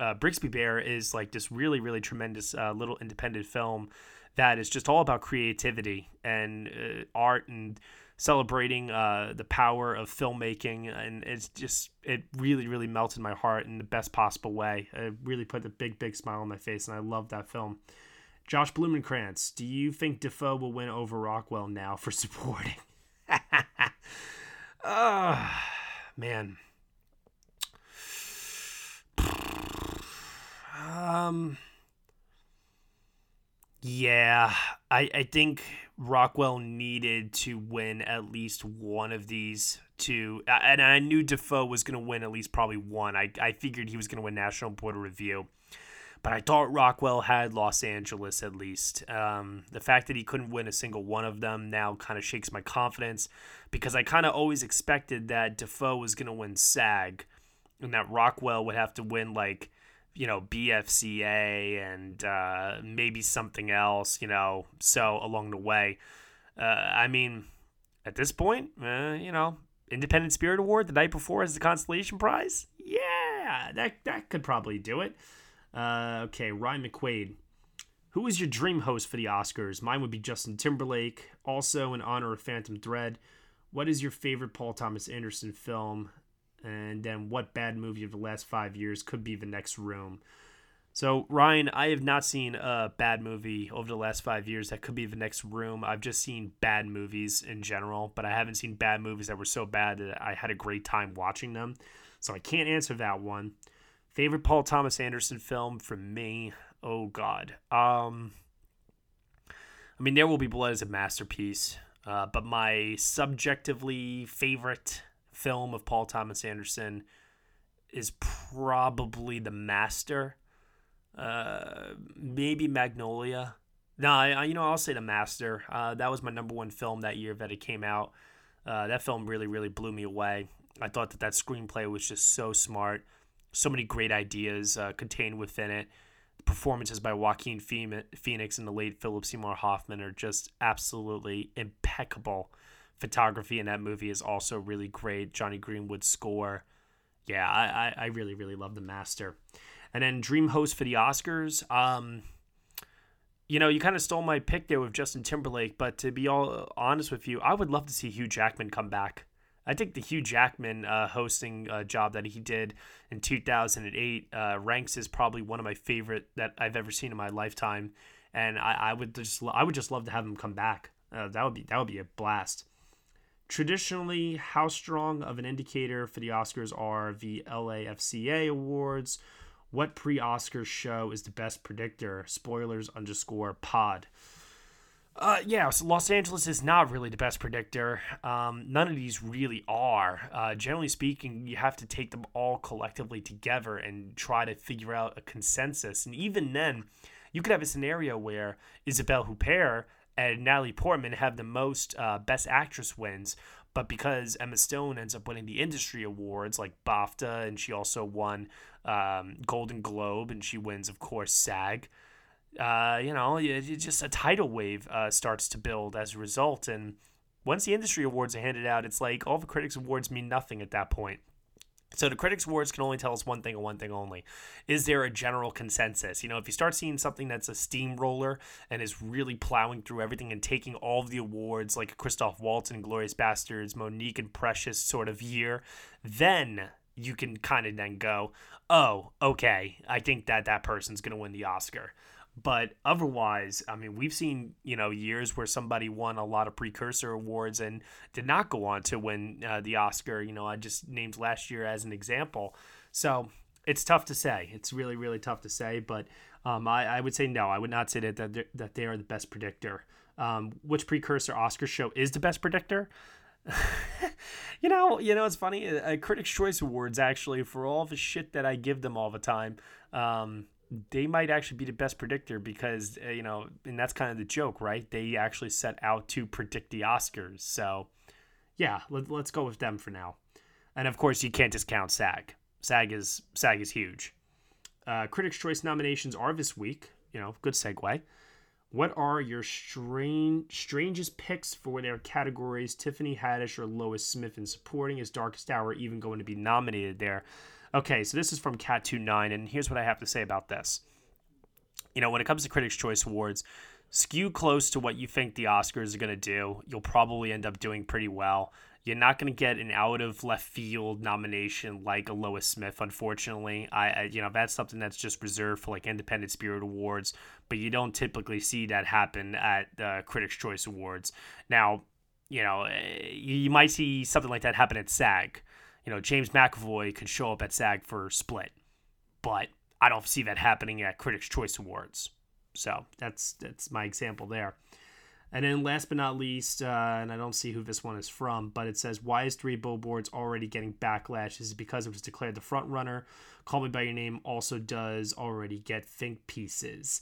uh, Brigsby Bear is like this really, really tremendous uh, little independent film that is just all about creativity and uh, art and celebrating uh, the power of filmmaking. And it's just, it really, really melted my heart in the best possible way. It really put a big, big smile on my face, and I love that film. Josh Blumenkrantz, do you think Dafoe will win over Rockwell now for [LAUGHS] supporting? oh, [LAUGHS] man. [SIGHS] Um. Yeah, I I think Rockwell needed to win at least one of these two, and I knew Dafoe was going to win at least probably one. I I figured he was going to win National Board Review, but I thought Rockwell had Los Angeles at least. Um, the fact that he couldn't win a single one of them now kind of shakes my confidence because I kind of always expected that Dafoe was going to win SAG, and that Rockwell would have to win like you know, BFCA and uh, maybe something else, you know, so along the way. Uh, I mean, at this point, uh, you know, Independent Spirit Award the night before as the consolation prize. Yeah, that that could probably do it. Uh, okay, Ryan McQuaid. Who is your dream host for the Oscars? Mine would be Justin Timberlake. Also, in honor of Phantom Thread, what is your favorite Paul Thomas Anderson film? And then what bad movie of the last five years could be the next room. So, Ryan, I have not seen a bad movie over the last five years that could be the next room. I've just seen bad movies in general, but I haven't seen bad movies that were so bad that I had a great time watching them. So, I can't answer that one. Favorite Paul Thomas Anderson film for me? Oh, God. Um, I mean, There Will Be Blood is a masterpiece, uh, but my subjectively favorite film of Paul Thomas Anderson is probably The Master. Uh, maybe Magnolia. No, I, you know, I'll say The Master. Uh, that was my number one film that year that it came out. Uh, that film really, really blew me away. I thought that that screenplay was just so smart. So many great ideas uh, contained within it. The performances by Joaquin Phoenix and the late Philip Seymour Hoffman are just absolutely impeccable photography in that movie is also really great. Jonny Greenwood's score. Yeah, I, I, really, really love The Master. And then Dream Host for the Oscars. Um, you know, you kind of stole my pick there with Justin Timberlake, but to be all honest with you, I would love to see Hugh Jackman come back. I think the Hugh Jackman uh, hosting uh, job that he did in 2008 uh, ranks as probably one of my favorite that I've ever seen in my lifetime, and I, I would just I would just love to have him come back. Uh, that would be that would be a blast. Traditionally, how strong of an indicator for the Oscars are the LAFCA awards? What pre Oscars show is the best predictor? Spoilers underscore pod. Uh, yeah, so Los Angeles is not really the best predictor. Um, none of these really are. Uh, generally speaking, you have to take them all collectively together and try to figure out a consensus. And even then, you could have a scenario where Isabelle Huppert and Natalie Portman have the most uh, Best Actress wins, but because Emma Stone ends up winning the industry awards like BAFTA, and she also won um, Golden Globe, and she wins, of course, SAG. Uh, you know, it, it just a tidal wave uh, starts to build as a result, and once the industry awards are handed out, it's like all the critics awards mean nothing at that point. So the critics' awards can only tell us one thing and one thing only. Is there a general consensus? You know, if you start seeing something that's a steamroller and is really plowing through everything and taking all of the awards, like Christoph Waltz and Glorious Bastards, Mo'Nique and Precious sort of year, then you can kind of then go, oh, okay, I think that that person's going to win the Oscar. But otherwise, I mean, we've seen you know years where somebody won a lot of precursor awards and did not go on to win uh, the Oscar. You know, I just named last year as an example. So it's tough to say. It's really really tough to say. But um, I, I would say no. I would not say that that, that they are the best predictor. Um, which precursor Oscar show is the best predictor? [LAUGHS] you know, you know, it's funny. Uh, Critics' Choice Awards actually, for all the shit that I give them all the time, um, they might actually be the best predictor because uh, you know, and that's kind of the joke, right? They actually set out to predict the Oscars. So, yeah, let, us go with them for now. And of course, you can't discount SAG. SAG is SAG is huge. Uh, Critics' Choice nominations are this week. You know, good segue. What are your strange strangest picks for their categories? Tiffany Haddish or Lois Smith in supporting? Is Darkest Hour even going to be nominated there? Okay, so this is from Cat29, and here's what I have to say about this. You know, when it comes to Critics' Choice Awards, skew close to what you think the Oscars are going to do. You'll probably end up doing pretty well. You're not going to get an out of left field nomination like a Lois Smith, unfortunately. I, I, you know, that's something that's just reserved for like Independent Spirit Awards, but you don't typically see that happen at uh, Critics' Choice Awards. Now, you know, eh, you might see something like that happen at SAG. You know, James McAvoy could show up at SAG for Split, but I don't see that happening at Critics' Choice Awards. So that's that's my example there. And then last but not least, uh, and I don't see who this one is from, but it says, Why is Three Billboards already getting backlash? Is it because it was declared the front runner? Call Me By Your Name also does already get think pieces.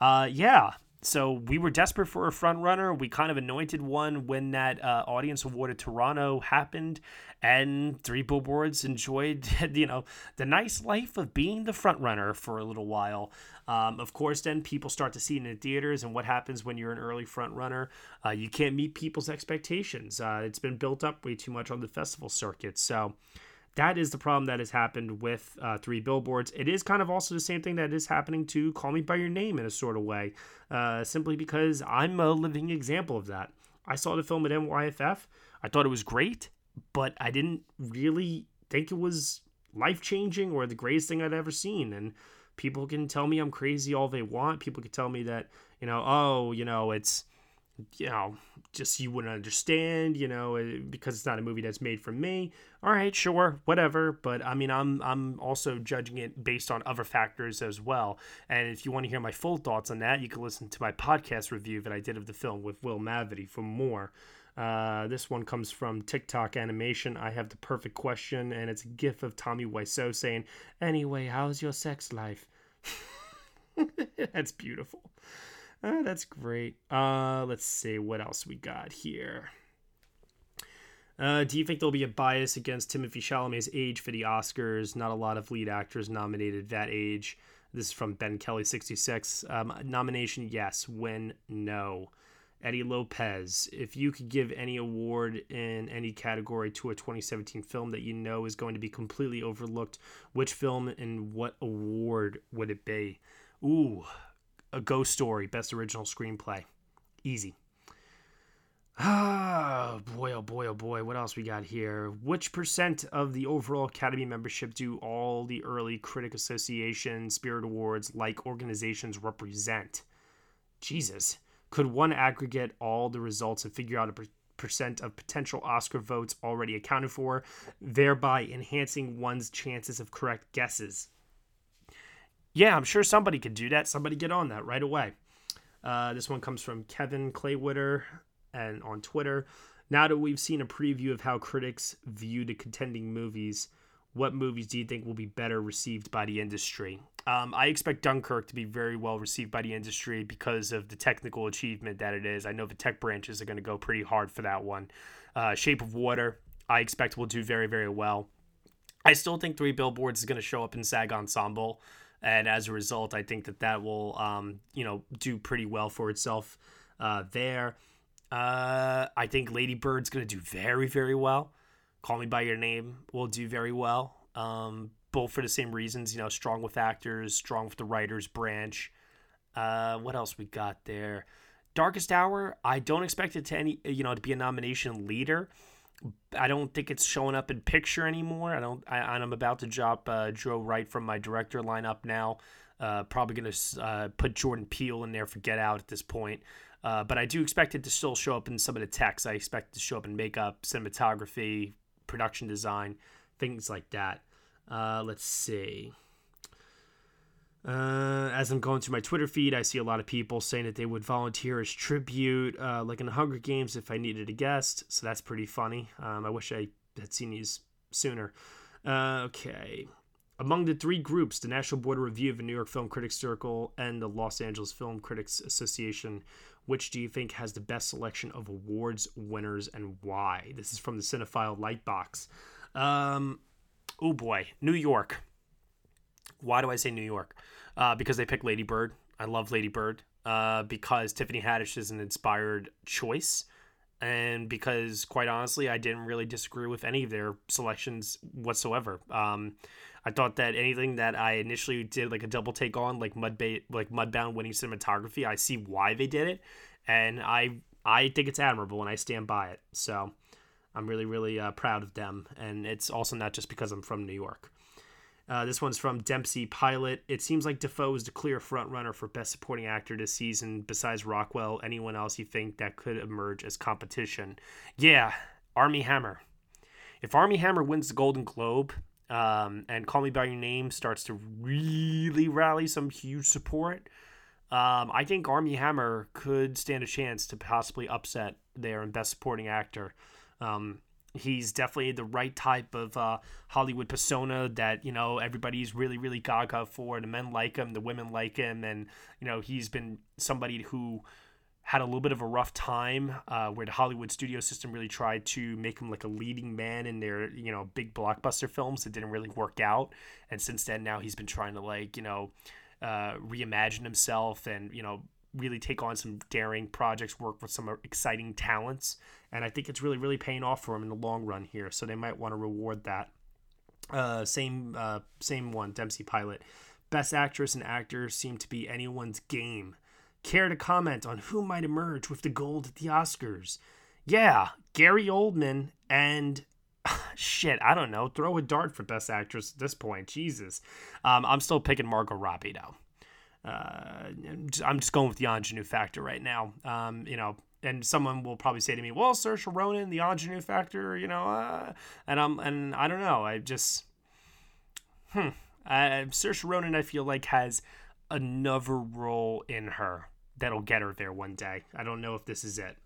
Uh, yeah, so we were desperate for a front runner. We kind of anointed one when that uh, audience awarded Toronto happened, and Three Billboards enjoyed, [LAUGHS] you know, the nice life of being the front runner for a little while. Um, of course, then people start to see it in the theaters, and what happens when you're an early front runner? Uh, you can't meet people's expectations. Uh, it's been built up way too much on the festival circuit. So that is the problem that has happened with uh, Three Billboards. It is kind of also the same thing that is happening to Call Me By Your Name in a sort of way, uh, simply because I'm a living example of that. I saw the film at NYFF. I thought it was great, but I didn't really think it was life changing or the greatest thing I'd ever seen. And people can tell me I'm crazy all they want. People can tell me that, you know, oh, you know, it's, you know, just you wouldn't understand, you know, eh, because it's not a movie that's made for me. All right, sure, whatever. But I mean, I'm I'm also judging it based on other factors as well. And if you want to hear my full thoughts on that, you can listen to my podcast review that I did of the film with Will Mavity for more. Uh, this one comes from TikTok Animation. I have the perfect question, and it's a gif of Tommy Wiseau saying, "Anyway, how's your sex life?" [LAUGHS] That's beautiful. Uh, that's great. Uh, let's see what else we got here. Uh, do you think there'll be a bias against Timothée Chalamet's age for the Oscars? Not a lot of lead actors nominated that age. This is from Ben Kelly, 66. Um, nomination, yes. Win, no. Eddie Lopez, if you could give any award in any category to a 2017 film that you know is going to be completely overlooked, which film and what award would it be? Ooh, a Ghost Story, Best Original Screenplay. Easy. Ah, boy, oh boy, oh boy. What else we got here? Which percent of the overall Academy membership do all the early Critic Association, Spirit Awards like organizations represent? Jesus. Could one aggregate all the results and figure out a per- percent of potential Oscar votes already accounted for, thereby enhancing one's chances of correct guesses? Yeah, I'm sure somebody could do that. Somebody get on that right away. Uh, this one comes from Kevin Claywitter and on Twitter. Now that we've seen a preview of how critics view the contending movies, what movies do you think will be better received by the industry? Um, I expect Dunkirk to be very well received by the industry because of the technical achievement that it is. I know the tech branches are going to go pretty hard for that one. Uh, Shape of Water, I expect will do very, very well. I still think Three Billboards is going to show up in SAG Ensemble and as a result, I think that that will, um, you know, do pretty well for itself uh, there. Uh, I think Lady Bird's to do very, very well. Call Me by Your Name will do very well. Um, both for the same reasons, you know, strong with actors, strong with the writers branch. Uh, what else we got there? Darkest Hour. I don't expect it to any, you know, to be a nomination leader. I don't think it's showing up in picture anymore. I don't. I, am about to drop uh, Joe Wright from my director lineup now. Uh, probably gonna uh, put Jordan Peele in there for Get Out at this point. Uh, but I do expect it to still show up in some of the text. I expect it to show up in makeup, cinematography, production design, things like that. Uh, let's see. Uh, as I'm going through my Twitter feed, I see a lot of people saying that they would volunteer as tribute, uh, like in the Hunger Games, if I needed a guest. So that's pretty funny. Um, I wish I had seen these sooner. Uh, okay. Among the three groups, the National Board of Review of the New York Film Critics Circle and the Los Angeles Film Critics Association, which do you think has the best selection of awards winners and why? This is from the Cinephile Lightbox. Um, oh boy, New York. Why do I say New York? Uh, because they picked Lady Bird. I love Lady Bird uh, because Tiffany Haddish is an inspired choice. and because quite honestly, I didn't really disagree with any of their selections whatsoever. Um, I thought that anything that I initially did like a double take on, like Mudbait, like Mudbound winning cinematography, I see why they did it, and I I think it's admirable, and I stand by it. So I'm really really uh, proud of them, and it's also not just because I'm from New York. Uh, this one's from Dempsey Pilot. It seems like Dafoe is the clear front runner for Best Supporting Actor this season. Besides Rockwell, anyone else you think that could emerge as competition? Yeah, Armie Hammer. If Armie Hammer wins the Golden Globe um, and Call Me by Your Name starts to really rally some huge support, um, I think Armie Hammer could stand a chance to possibly upset there in Best Supporting Actor. Um, he's definitely the right type of uh, Hollywood persona that you know everybody's really really gaga for. The men like him, the women like him, and you know he's been somebody who had a little bit of a rough time uh, where the Hollywood studio system really tried to make him like a leading man in their you know big blockbuster films that didn't really work out. And since then, now he's been trying to like you know uh, reimagine himself and you know really take on some daring projects, work with some exciting talents, and I think it's really really paying off for him in the long run here. So they might want to reward that. Uh, same uh, same one, Dempsey Pilot. Best actress and actor seem to be anyone's game. Care to comment on who might emerge with the gold at the Oscars? Yeah, Gary Oldman and [LAUGHS] shit, I don't know. Throw a dart for best actress at this point. Jesus, um, I'm still picking Margot Robbie though uh, I'm just going with the ingenue factor right now. Um, you know, and someone will probably say to me, "Well, Saoirse Ronan, the ingenue factor," you know, uh, and I'm and I don't know. I just, hmm, uh, Saoirse Ronan, I feel like has another role in her that'll get her there one day. I don't know if this is it.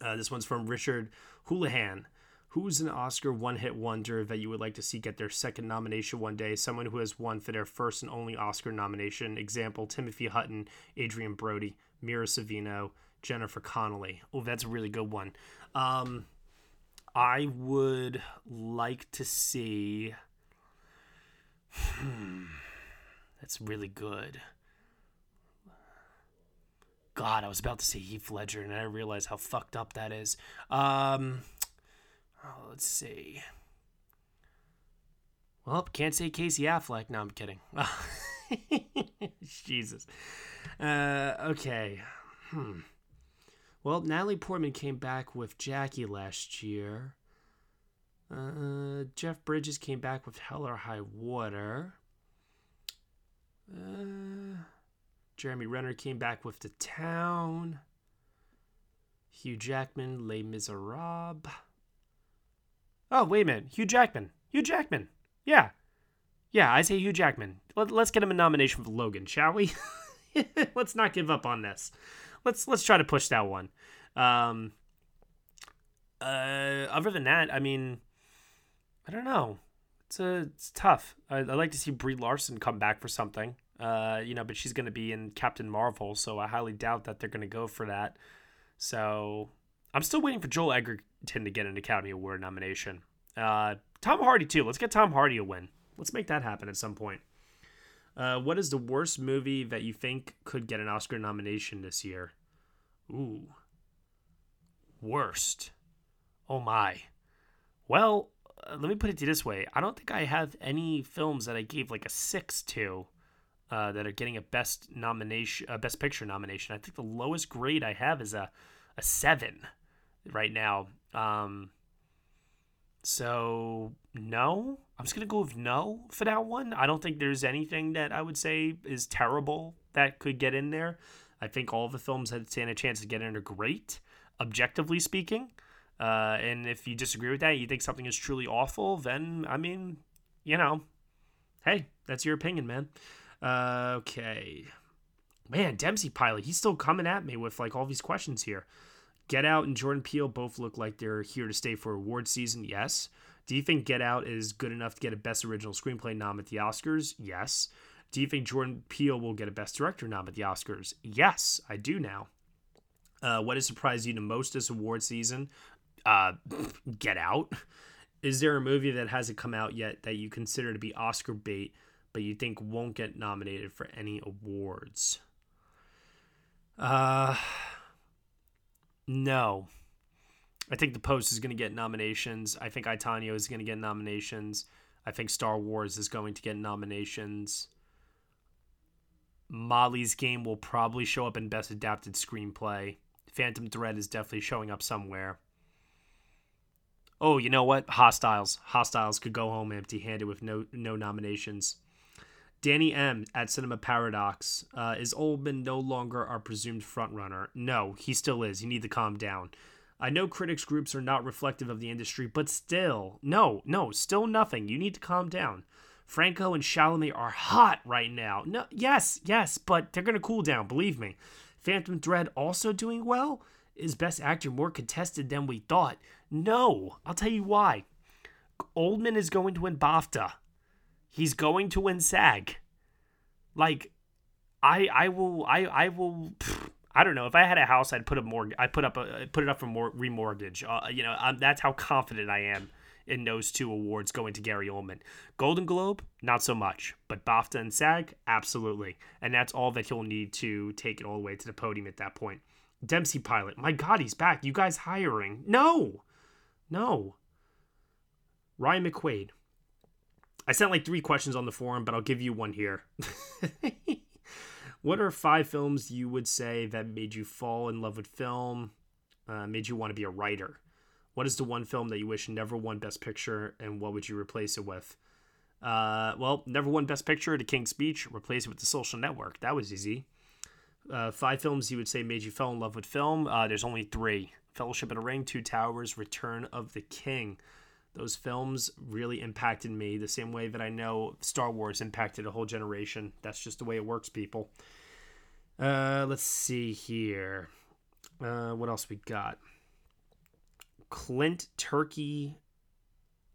Uh, this one's from Richard Houlihan. Who's an Oscar one hit wonder that you would like to see get their second nomination one day? Someone who has won for their first and only Oscar nomination. Example Timothy Hutton, Adrien Brody, Mira Sorvino, Jennifer Connelly. Oh, that's a really good one. Um, I would like to see. Hmm, that's really good. God, I was about to say Heath Ledger, and I realized how fucked up that is. Um, Oh, let's see. Well, can't say Casey Affleck. No, I'm kidding. [LAUGHS] Jesus. Uh, okay. Hmm. Well, Natalie Portman came back with Jackie last year. Uh, Jeff Bridges came back with Hell or High Water. Uh, Jeremy Renner came back with The Town. Hugh Jackman, Les Miserables. Oh, wait a minute. Hugh Jackman. Hugh Jackman. Yeah. Yeah, I say Hugh Jackman. Let, us get him a nomination for Logan, shall we? [LAUGHS] let's not give up on this. Let's let's try to push that one. Um, uh, other than that, I mean, I don't know. It's a, it's tough. I, would like to see Brie Larson come back for something. Uh, you know, but she's going to be in Captain Marvel, so I highly doubt that they're going to go for that. So I'm still waiting for Joel Edgerton to get an Academy Award nomination. Uh, Tom Hardy too. Let's get Tom Hardy a win. Let's make that happen at some point. Uh, what is the worst movie that you think could get an Oscar nomination this year? Ooh, worst. Oh my. Well, uh, let me put it to this way. I don't think I have any films that I gave like a six to uh, that are getting a best nomination, a best picture nomination. I think the lowest grade I have is a a seven right now. Um, so no, I'm just gonna go with no for that one. I don't think there's anything that I would say is terrible that could get in there. I think all the films had stand a chance to get in are great, objectively speaking. Uh, and if you disagree with that, you think something is truly awful, then I mean, you know, hey, that's your opinion, man. Uh, okay, man, Dempsey Pilot, he's still coming at me with like all these questions here. Get Out and Jordan Peele both look like they're here to stay for award season. Yes. Do you think Get Out is good enough to get a Best Original Screenplay nom at the Oscars? Yes. Do you think Jordan Peele will get a Best Director nom at the Oscars? Yes, I do now. Uh, what has surprised you the most this award season? Uh, [LAUGHS] Get Out. Is there a movie that hasn't come out yet that you consider to be Oscar bait, but you think won't get nominated for any awards? Uh, no. I think The Post is going to get nominations. I think I, Tonya is going to get nominations. I think Star Wars is going to get nominations. Molly's Game will probably show up in Best Adapted Screenplay. Phantom Thread is definitely showing up somewhere. Oh, you know what? Hostiles. Hostiles could go home empty-handed with no no nominations. Danny M at Cinema Paradox. Uh, is Oldman no longer our presumed frontrunner? No, he still is. You need to calm down. I know critics groups are not reflective of the industry, but still, no, no, still nothing. You need to calm down. Franco and Chalamet are hot right now. No, yes, yes, but they're gonna cool down. Believe me. Phantom Thread also doing well. Is Best Actor more contested than we thought? No, I'll tell you why. Oldman is going to win BAFTA. He's going to win SAG. Like, I I will I I will. I don't know. If I had a house, I'd put a mortgage. I put up a put it up for more remortgage. Uh, you know, um, that's how confident I am in those two awards going to Gary Oldman. Golden Globe, not so much, but BAFTA and SAG, absolutely. And that's all that he'll need to take it all the way to the podium at that point. Dempsey Pilot, my God, he's back. You guys hiring? No, no. Ryan McQuaid. I sent like three questions on the forum, but I'll give you one here. [LAUGHS] What are five films you would say that made you fall in love with film, uh, made you want to be a writer? What is the one film that you wish never won Best Picture, and what would you replace it with? Uh, well, never won Best Picture, The King's Speech. Replace it with The Social Network. That was easy. Uh, five films you would say made you fall in love with film. Uh, there's only three: Fellowship in a Ring, Two Towers, Return of the King. Those films really impacted me the same way that I know Star Wars impacted a whole generation. That's just the way it works, people. Uh, let's see here. Uh, what else we got? Clint Turkey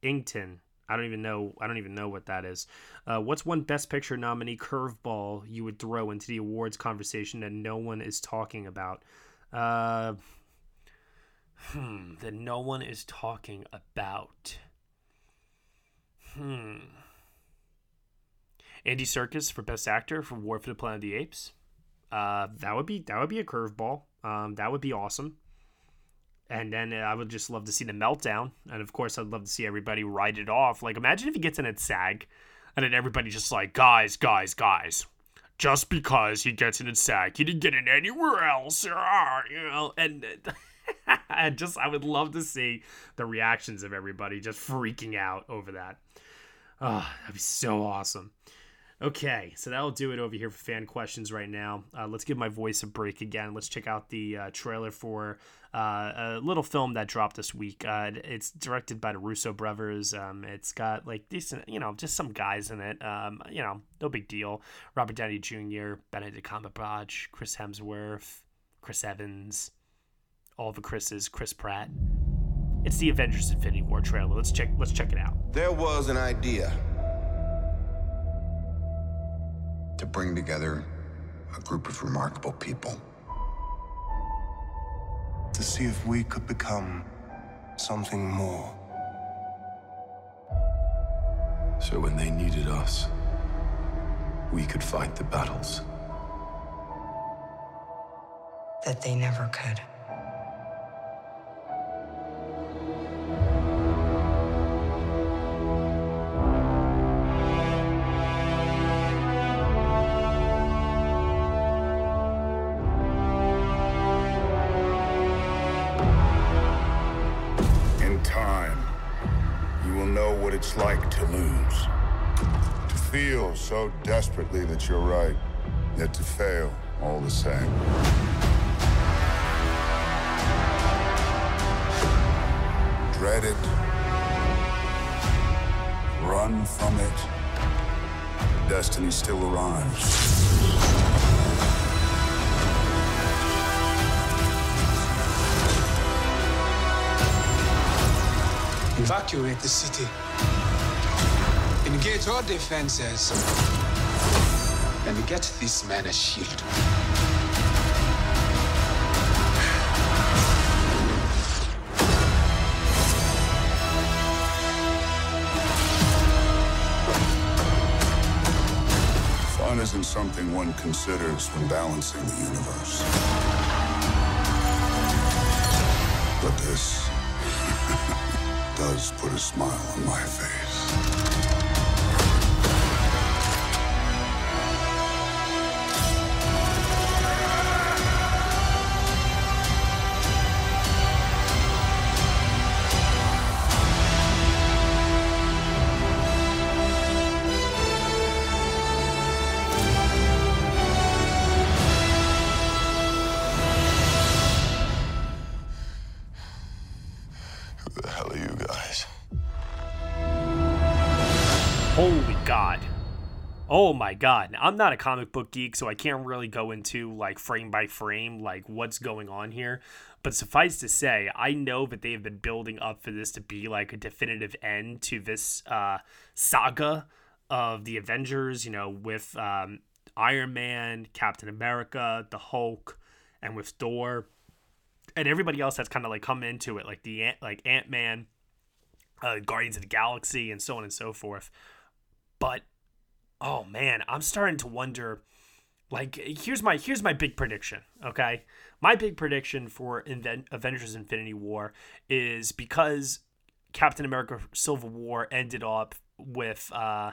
Ington. I don't even know. I don't even know what that is. Uh, what's one Best Picture nominee curveball you would throw into the awards conversation that no one is talking about? Uh, hmm, that no one is talking about. Hmm. Andy Serkis for Best Actor for War for the Planet of the Apes. Uh, that would be that would be a curveball. Um, that would be awesome. And then I would just love to see the meltdown, and of course, I'd love to see everybody write it off. Like, imagine if he gets in at SAG, and then everybody just like, guys, guys, guys, just because he gets in at SAG, he didn't get in anywhere else, [LAUGHS] you know. And [LAUGHS] [LAUGHS] I just, I would love to see the reactions of everybody just freaking out over that. Oh, that'd be so awesome. Okay, so that'll do it over here for fan questions right now. Uh, let's give my voice a break again. Let's check out the uh, trailer for uh, a little film that dropped this week. Uh, it's directed by the Russo brothers. Um, it's got like decent, you know, just some guys in it. Um, you know, no big deal. Robert Downey Jr., Benedict Cumberbatch, Chris Hemsworth, Chris Evans, all the Chris's, Chris Pratt. It's the Avengers: Infinity War trailer. Let's check. Let's check it out. There was an idea to bring together a group of remarkable people. To see if we could become something more. So when they needed us, we could fight the battles. That they never could. So desperately that you're right, yet to fail all the same. Dread it. Run from it. Destiny still arrives. Evacuate the city. Engage all defenses. And get this man a shield. Fun isn't something one considers when balancing the universe. But this [LAUGHS] does put a smile on my face. Oh my God. I'm not a comic book geek, so I can't really go into like frame by frame, like what's going on here. But suffice to say, I know that they have been building up for this to be like a definitive end to this uh, saga of the Avengers, you know, with um, Iron Man, Captain America, the Hulk, and with Thor. And everybody else that's kind of like come into it, like the like Ant Man, uh, Guardians of the Galaxy, and so on and so forth. But oh man, I'm starting to wonder. Like here's my here's my big prediction. Okay, my big prediction for Inven- Avengers: Infinity War is because Captain America: Civil War ended up with uh,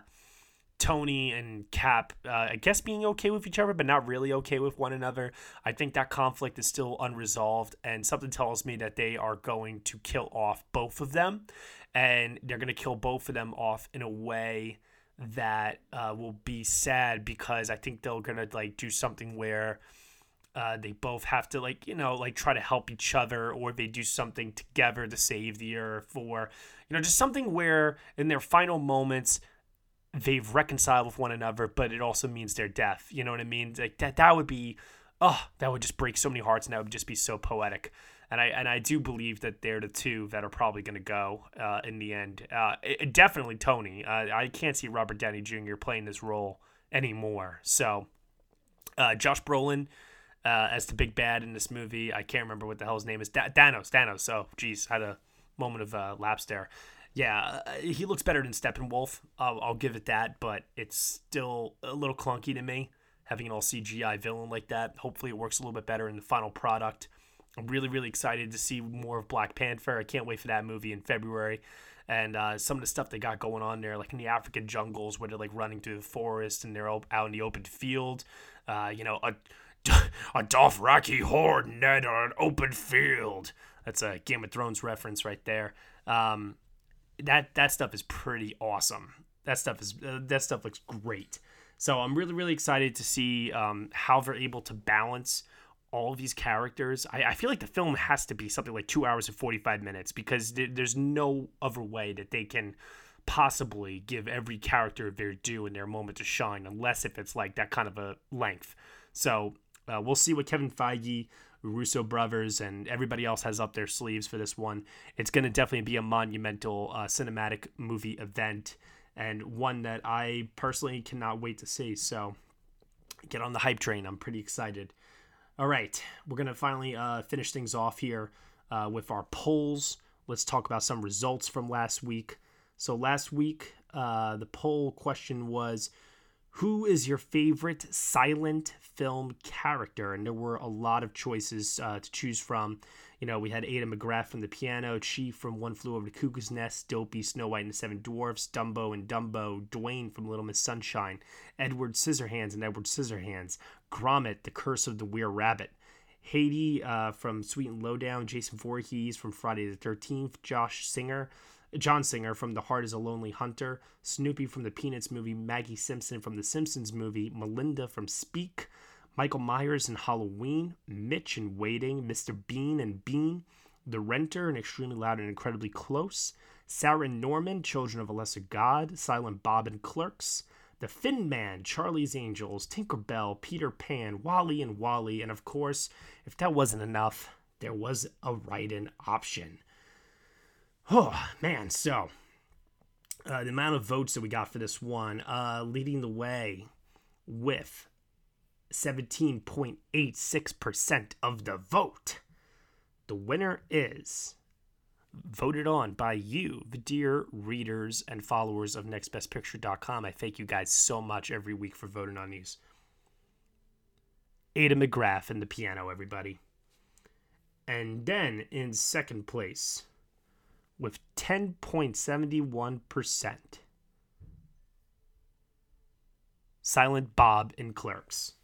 Tony and Cap, uh, I guess, being okay with each other, but not really okay with one another. I think that conflict is still unresolved, and something tells me that they are going to kill off both of them, and they're going to kill both of them off in a way that uh, will be sad because I think they're to like do something where. Uh, they both have to like you know like try to help each other or they do something together to save the earth or you know just something where in their final moments they've reconciled with one another, but it also means their death. You know what I mean? Like that that would be oh, that would just break so many hearts and that would just be so poetic. And I and I do believe that they're the two that are probably going to go uh, in the end. Uh, it, definitely Tony. Uh, I can't see Robert Downey Jr. playing this role anymore. So, uh, Josh Brolin uh, as the big bad in this movie. I can't remember what the hell his name is. Da- Thanos. Thanos. So, geez, had a moment of uh, lapse there yeah, he looks better than Steppenwolf. I'll, I'll give it that, but it's still a little clunky to me having an all CGI villain like that. Hopefully, it works a little bit better in the final product. I'm really, really excited to see more of Black Panther. I can't wait for that movie in February. And uh, some of the stuff they got going on there, like in the African jungles where they're like running through the forest and they're out in the open field. Uh, you know, a, [LAUGHS] a Dothraki horde net on an open field. That's a Game of Thrones reference right there. Um, that that stuff is pretty awesome. That stuff is uh, that stuff looks great. So I'm really really excited to see um, how they're able to balance all of these characters. I, I, feel like the film has to be something like two hours and 45 minutes because th- there's no other way that they can possibly give every character their due and their moment to shine unless if it's like that kind of a length. So uh, we'll see what Kevin Feige Russo brothers and everybody else has up their sleeves for this one. It's going to definitely be a monumental uh, cinematic movie event and one that I personally cannot wait to see. So get on the hype train. I'm pretty excited. All right, we're going to finally uh, finish things off here uh, with our polls. Let's talk about some results from last week. So, last week, uh, the poll question was who is your favorite silent film character? And there were a lot of choices uh, to choose from. You know, we had Ada McGrath from The Piano, Chief from One Flew Over the Cuckoo's Nest, Dopey, Snow White and the Seven Dwarfs, Dumbo and Dumbo, Dwayne from Little Miss Sunshine, Edward Scissorhands and Edward Scissorhands, Gromit, The Curse of the Were Rabbit, Hattie uh, from Sweet and Lowdown, Jason Voorhees from Friday the 13th, Josh Singer John Singer from The Heart is a Lonely Hunter, Snoopy from the Peanuts movie, Maggie Simpson from the Simpsons movie, Melinda from Speak, Michael Myers in Halloween, Mitch in Waiting, Mr. Bean and Bean, The Renter and Extremely Loud and Incredibly Close, Sarah and Norman, Children of a Lesser God, Silent Bob and Clerks, The Thin Man, Charlie's Angels, Tinker Bell, Peter Pan, WALL-E and WALL-E, and of course, if that wasn't enough, there was a write-in option. Oh, man. So, uh, the amount of votes that we got for this one, uh, leading the way with 17.86% of the vote. The winner is voted on by you, the dear readers and followers of nextbestpicture.com. I thank you guys so much every week for voting on these. Ada McGrath and the piano, everybody. And then in second place, with 10.71%. Silent Bob and Clerks.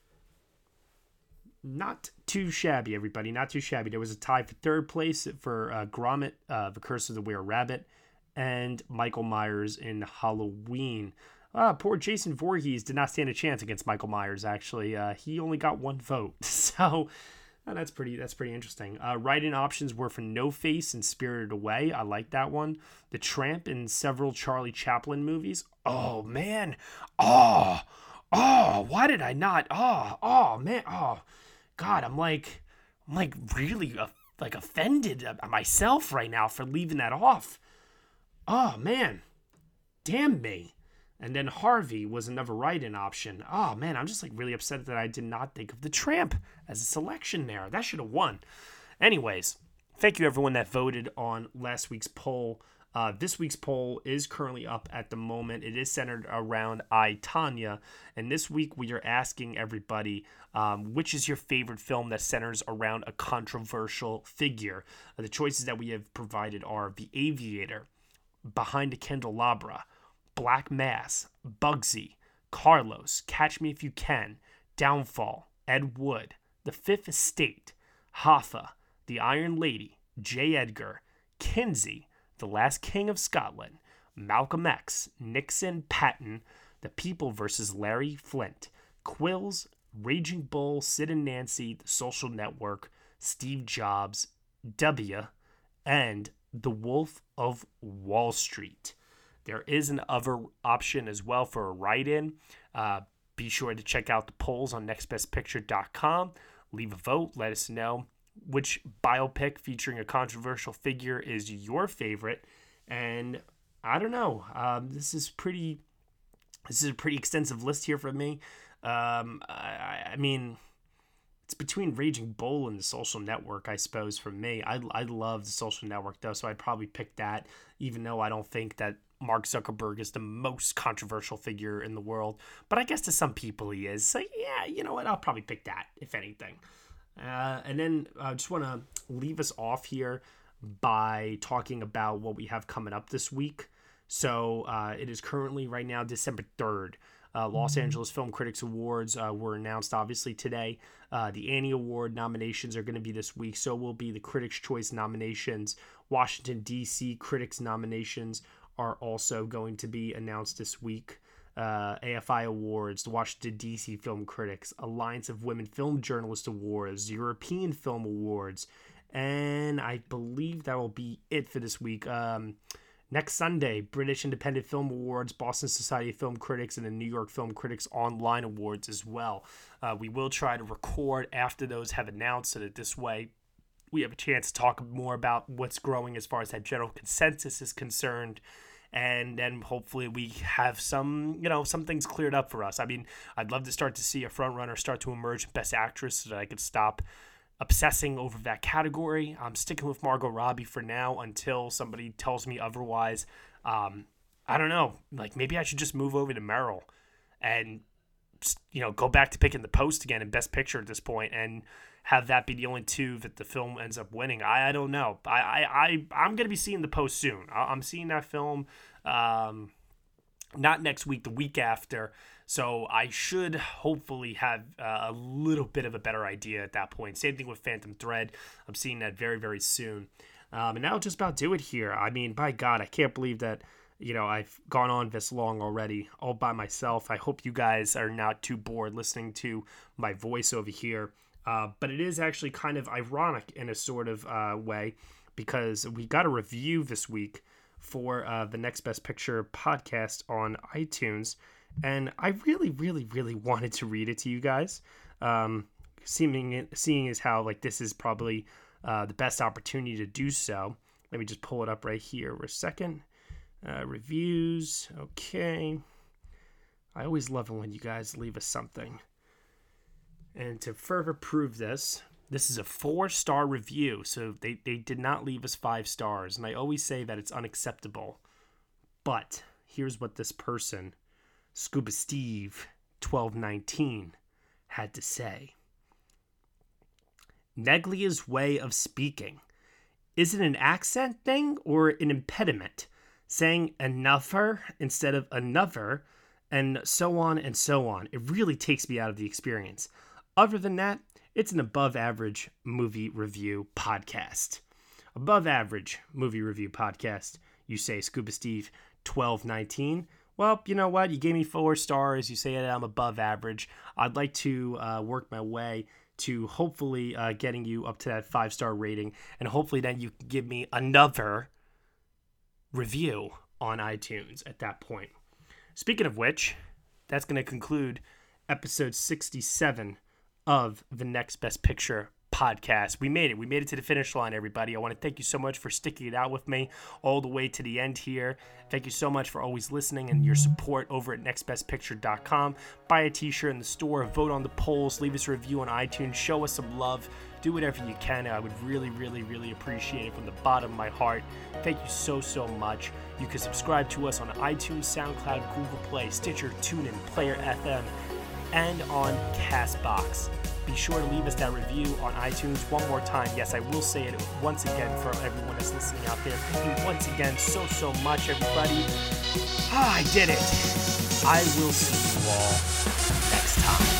Not too shabby, everybody. Not too shabby. There was a tie for third place for uh, Gromit, uh, The Curse of the Were Rabbit, and Michael Myers in Halloween. Uh, poor Jason Voorhees did not stand a chance against Michael Myers. Actually, uh, he only got one vote, [LAUGHS] so uh, that's pretty. That's pretty interesting. Uh, write-in options were for No Face and Spirited Away. I like that one. The Tramp in several Charlie Chaplin movies. Oh man, oh, oh, why did I not? Oh, oh man, oh, God, I'm like, I'm like really uh, like offended myself right now for leaving that off. Oh man, damn me. And then Harvey was another write in option. Oh man, I'm just like really upset that I did not think of the tramp as a selection there. That should have won. Anyways, thank you everyone that voted on last week's poll. Uh, this week's poll is currently up at the moment. It is centered around I, Tonya. And this week we are asking everybody um, which is your favorite film that centers around a controversial figure. Uh, the choices that we have provided are The Aviator, Behind a Candelabra, Black Mass, Bugsy, Carlos, Catch Me If You Can, Downfall, Ed Wood, The Fifth Estate, Hoffa, The Iron Lady, J. Edgar, Kinsey, The Last King of Scotland, Malcolm X, Nixon, Patton, The People vs. Larry Flynt, Quills, Raging Bull, Sid and Nancy, The Social Network, Steve Jobs, W, and The Wolf of Wall Street. There is an other option as well for a write in. Uh, be sure to check out the polls on nextbestpicture.com. Leave a vote. Let us know which biopic featuring a controversial figure is your favorite. And I don't know. Um, this is pretty. This is a pretty extensive list here for me. Um, I, I mean, it's between Raging Bull and the Social Network, I suppose. For me, I I love the Social Network though, so I'd probably pick that, even though I don't think that Mark Zuckerberg is the most controversial figure in the world. But I guess to some people he is. So yeah, you know what? I'll probably pick that if anything. Uh, and then I just want to leave us off here by talking about what we have coming up this week. So uh, it is currently right now December third. Uh, Los mm-hmm. Angeles Film Critics Awards uh, were announced obviously today. Uh, the Annie Award nominations are going to be this week. So will be the Critics' Choice nominations. Washington, D.C. Critics nominations are also going to be announced this week. Uh, AFI Awards, the Washington D.C. Film Critics, Alliance of Women Film Journalists Awards, European Film Awards, and I believe that will be it for this week. Um, next Sunday, British Independent Film Awards, Boston Society of Film Critics, and the New York Film Critics Online Awards as well. Uh, we will try to record after those have announced so that this way we have a chance to talk more about what's growing as far as that general consensus is concerned and then hopefully we have some you know some things cleared up for us. I mean, I'd love to start to see a front runner start to emerge best actress so that I could stop obsessing over that category. I'm sticking with Margot Robbie for now until somebody tells me otherwise. Um, I don't know. Like maybe I should just move over to Meryl and you know go back to picking the post again in Best Picture at this point and have that be the only two that the film ends up winning. I, I don't know. I, I, I I'm gonna be seeing the post soon. I, am seeing that film. Um, not next week, the week after. So I should hopefully have uh, a little bit of a better idea at that point. Same thing with Phantom Thread. I'm seeing that very, very soon. Um, and that'll just about do it here. I mean, by God, I can't believe that, you know, I've gone on this long already all by myself. I hope you guys are not too bored listening to my voice over here. Uh, but it is actually kind of ironic in a sort of uh, way because we got a review this week for uh, the Next Best Picture podcast on iTunes. And I really, really, really wanted to read it to you guys. Um, seeming, seeing as how like this is probably uh, the best opportunity to do so. Let me just pull it up right here for a second. Uh, reviews, okay. I always love it when you guys leave us something. And to further prove this, this is a four star review. So they, they did not leave us five stars. And I always say that it's unacceptable. But here's what this person, Scuba Steve 1219, had to say Neglia's way of speaking. Is it an accent thing or an impediment? Saying another instead of another, and so on and so on. It really takes me out of the experience. Other than that, it's an above average movie review podcast. Above average movie review podcast. You say Scuba Steve 1219. Well, you know what? You gave me four stars. You say that I'm above average. I'd like to uh, work my way to hopefully uh, getting you up to that five star rating, and hopefully then you can give me another review on iTunes at that point. Speaking of which, that's going to conclude episode 67 of the Next Best Picture podcast. We made it. We made it to the finish line, everybody. I want to thank you so much for sticking it out with me all the way to the end here. Thank you so much for always listening and your support over at nextbestpicture.com. Buy a t shirt in the store, vote on the polls, leave us a review on iTunes, show us some love. Do whatever you can. I would really, really, really appreciate it from the bottom of my heart. Thank you so, so much. You can subscribe to us on iTunes, SoundCloud, Google Play, Stitcher, TuneIn, Player FM, and on Castbox be sure to leave us that review on iTunes one more time. Yes, I will say it once again for everyone that's listening out there. Thank you once again so, so much, everybody. Ah, I did it. I will see you all next time.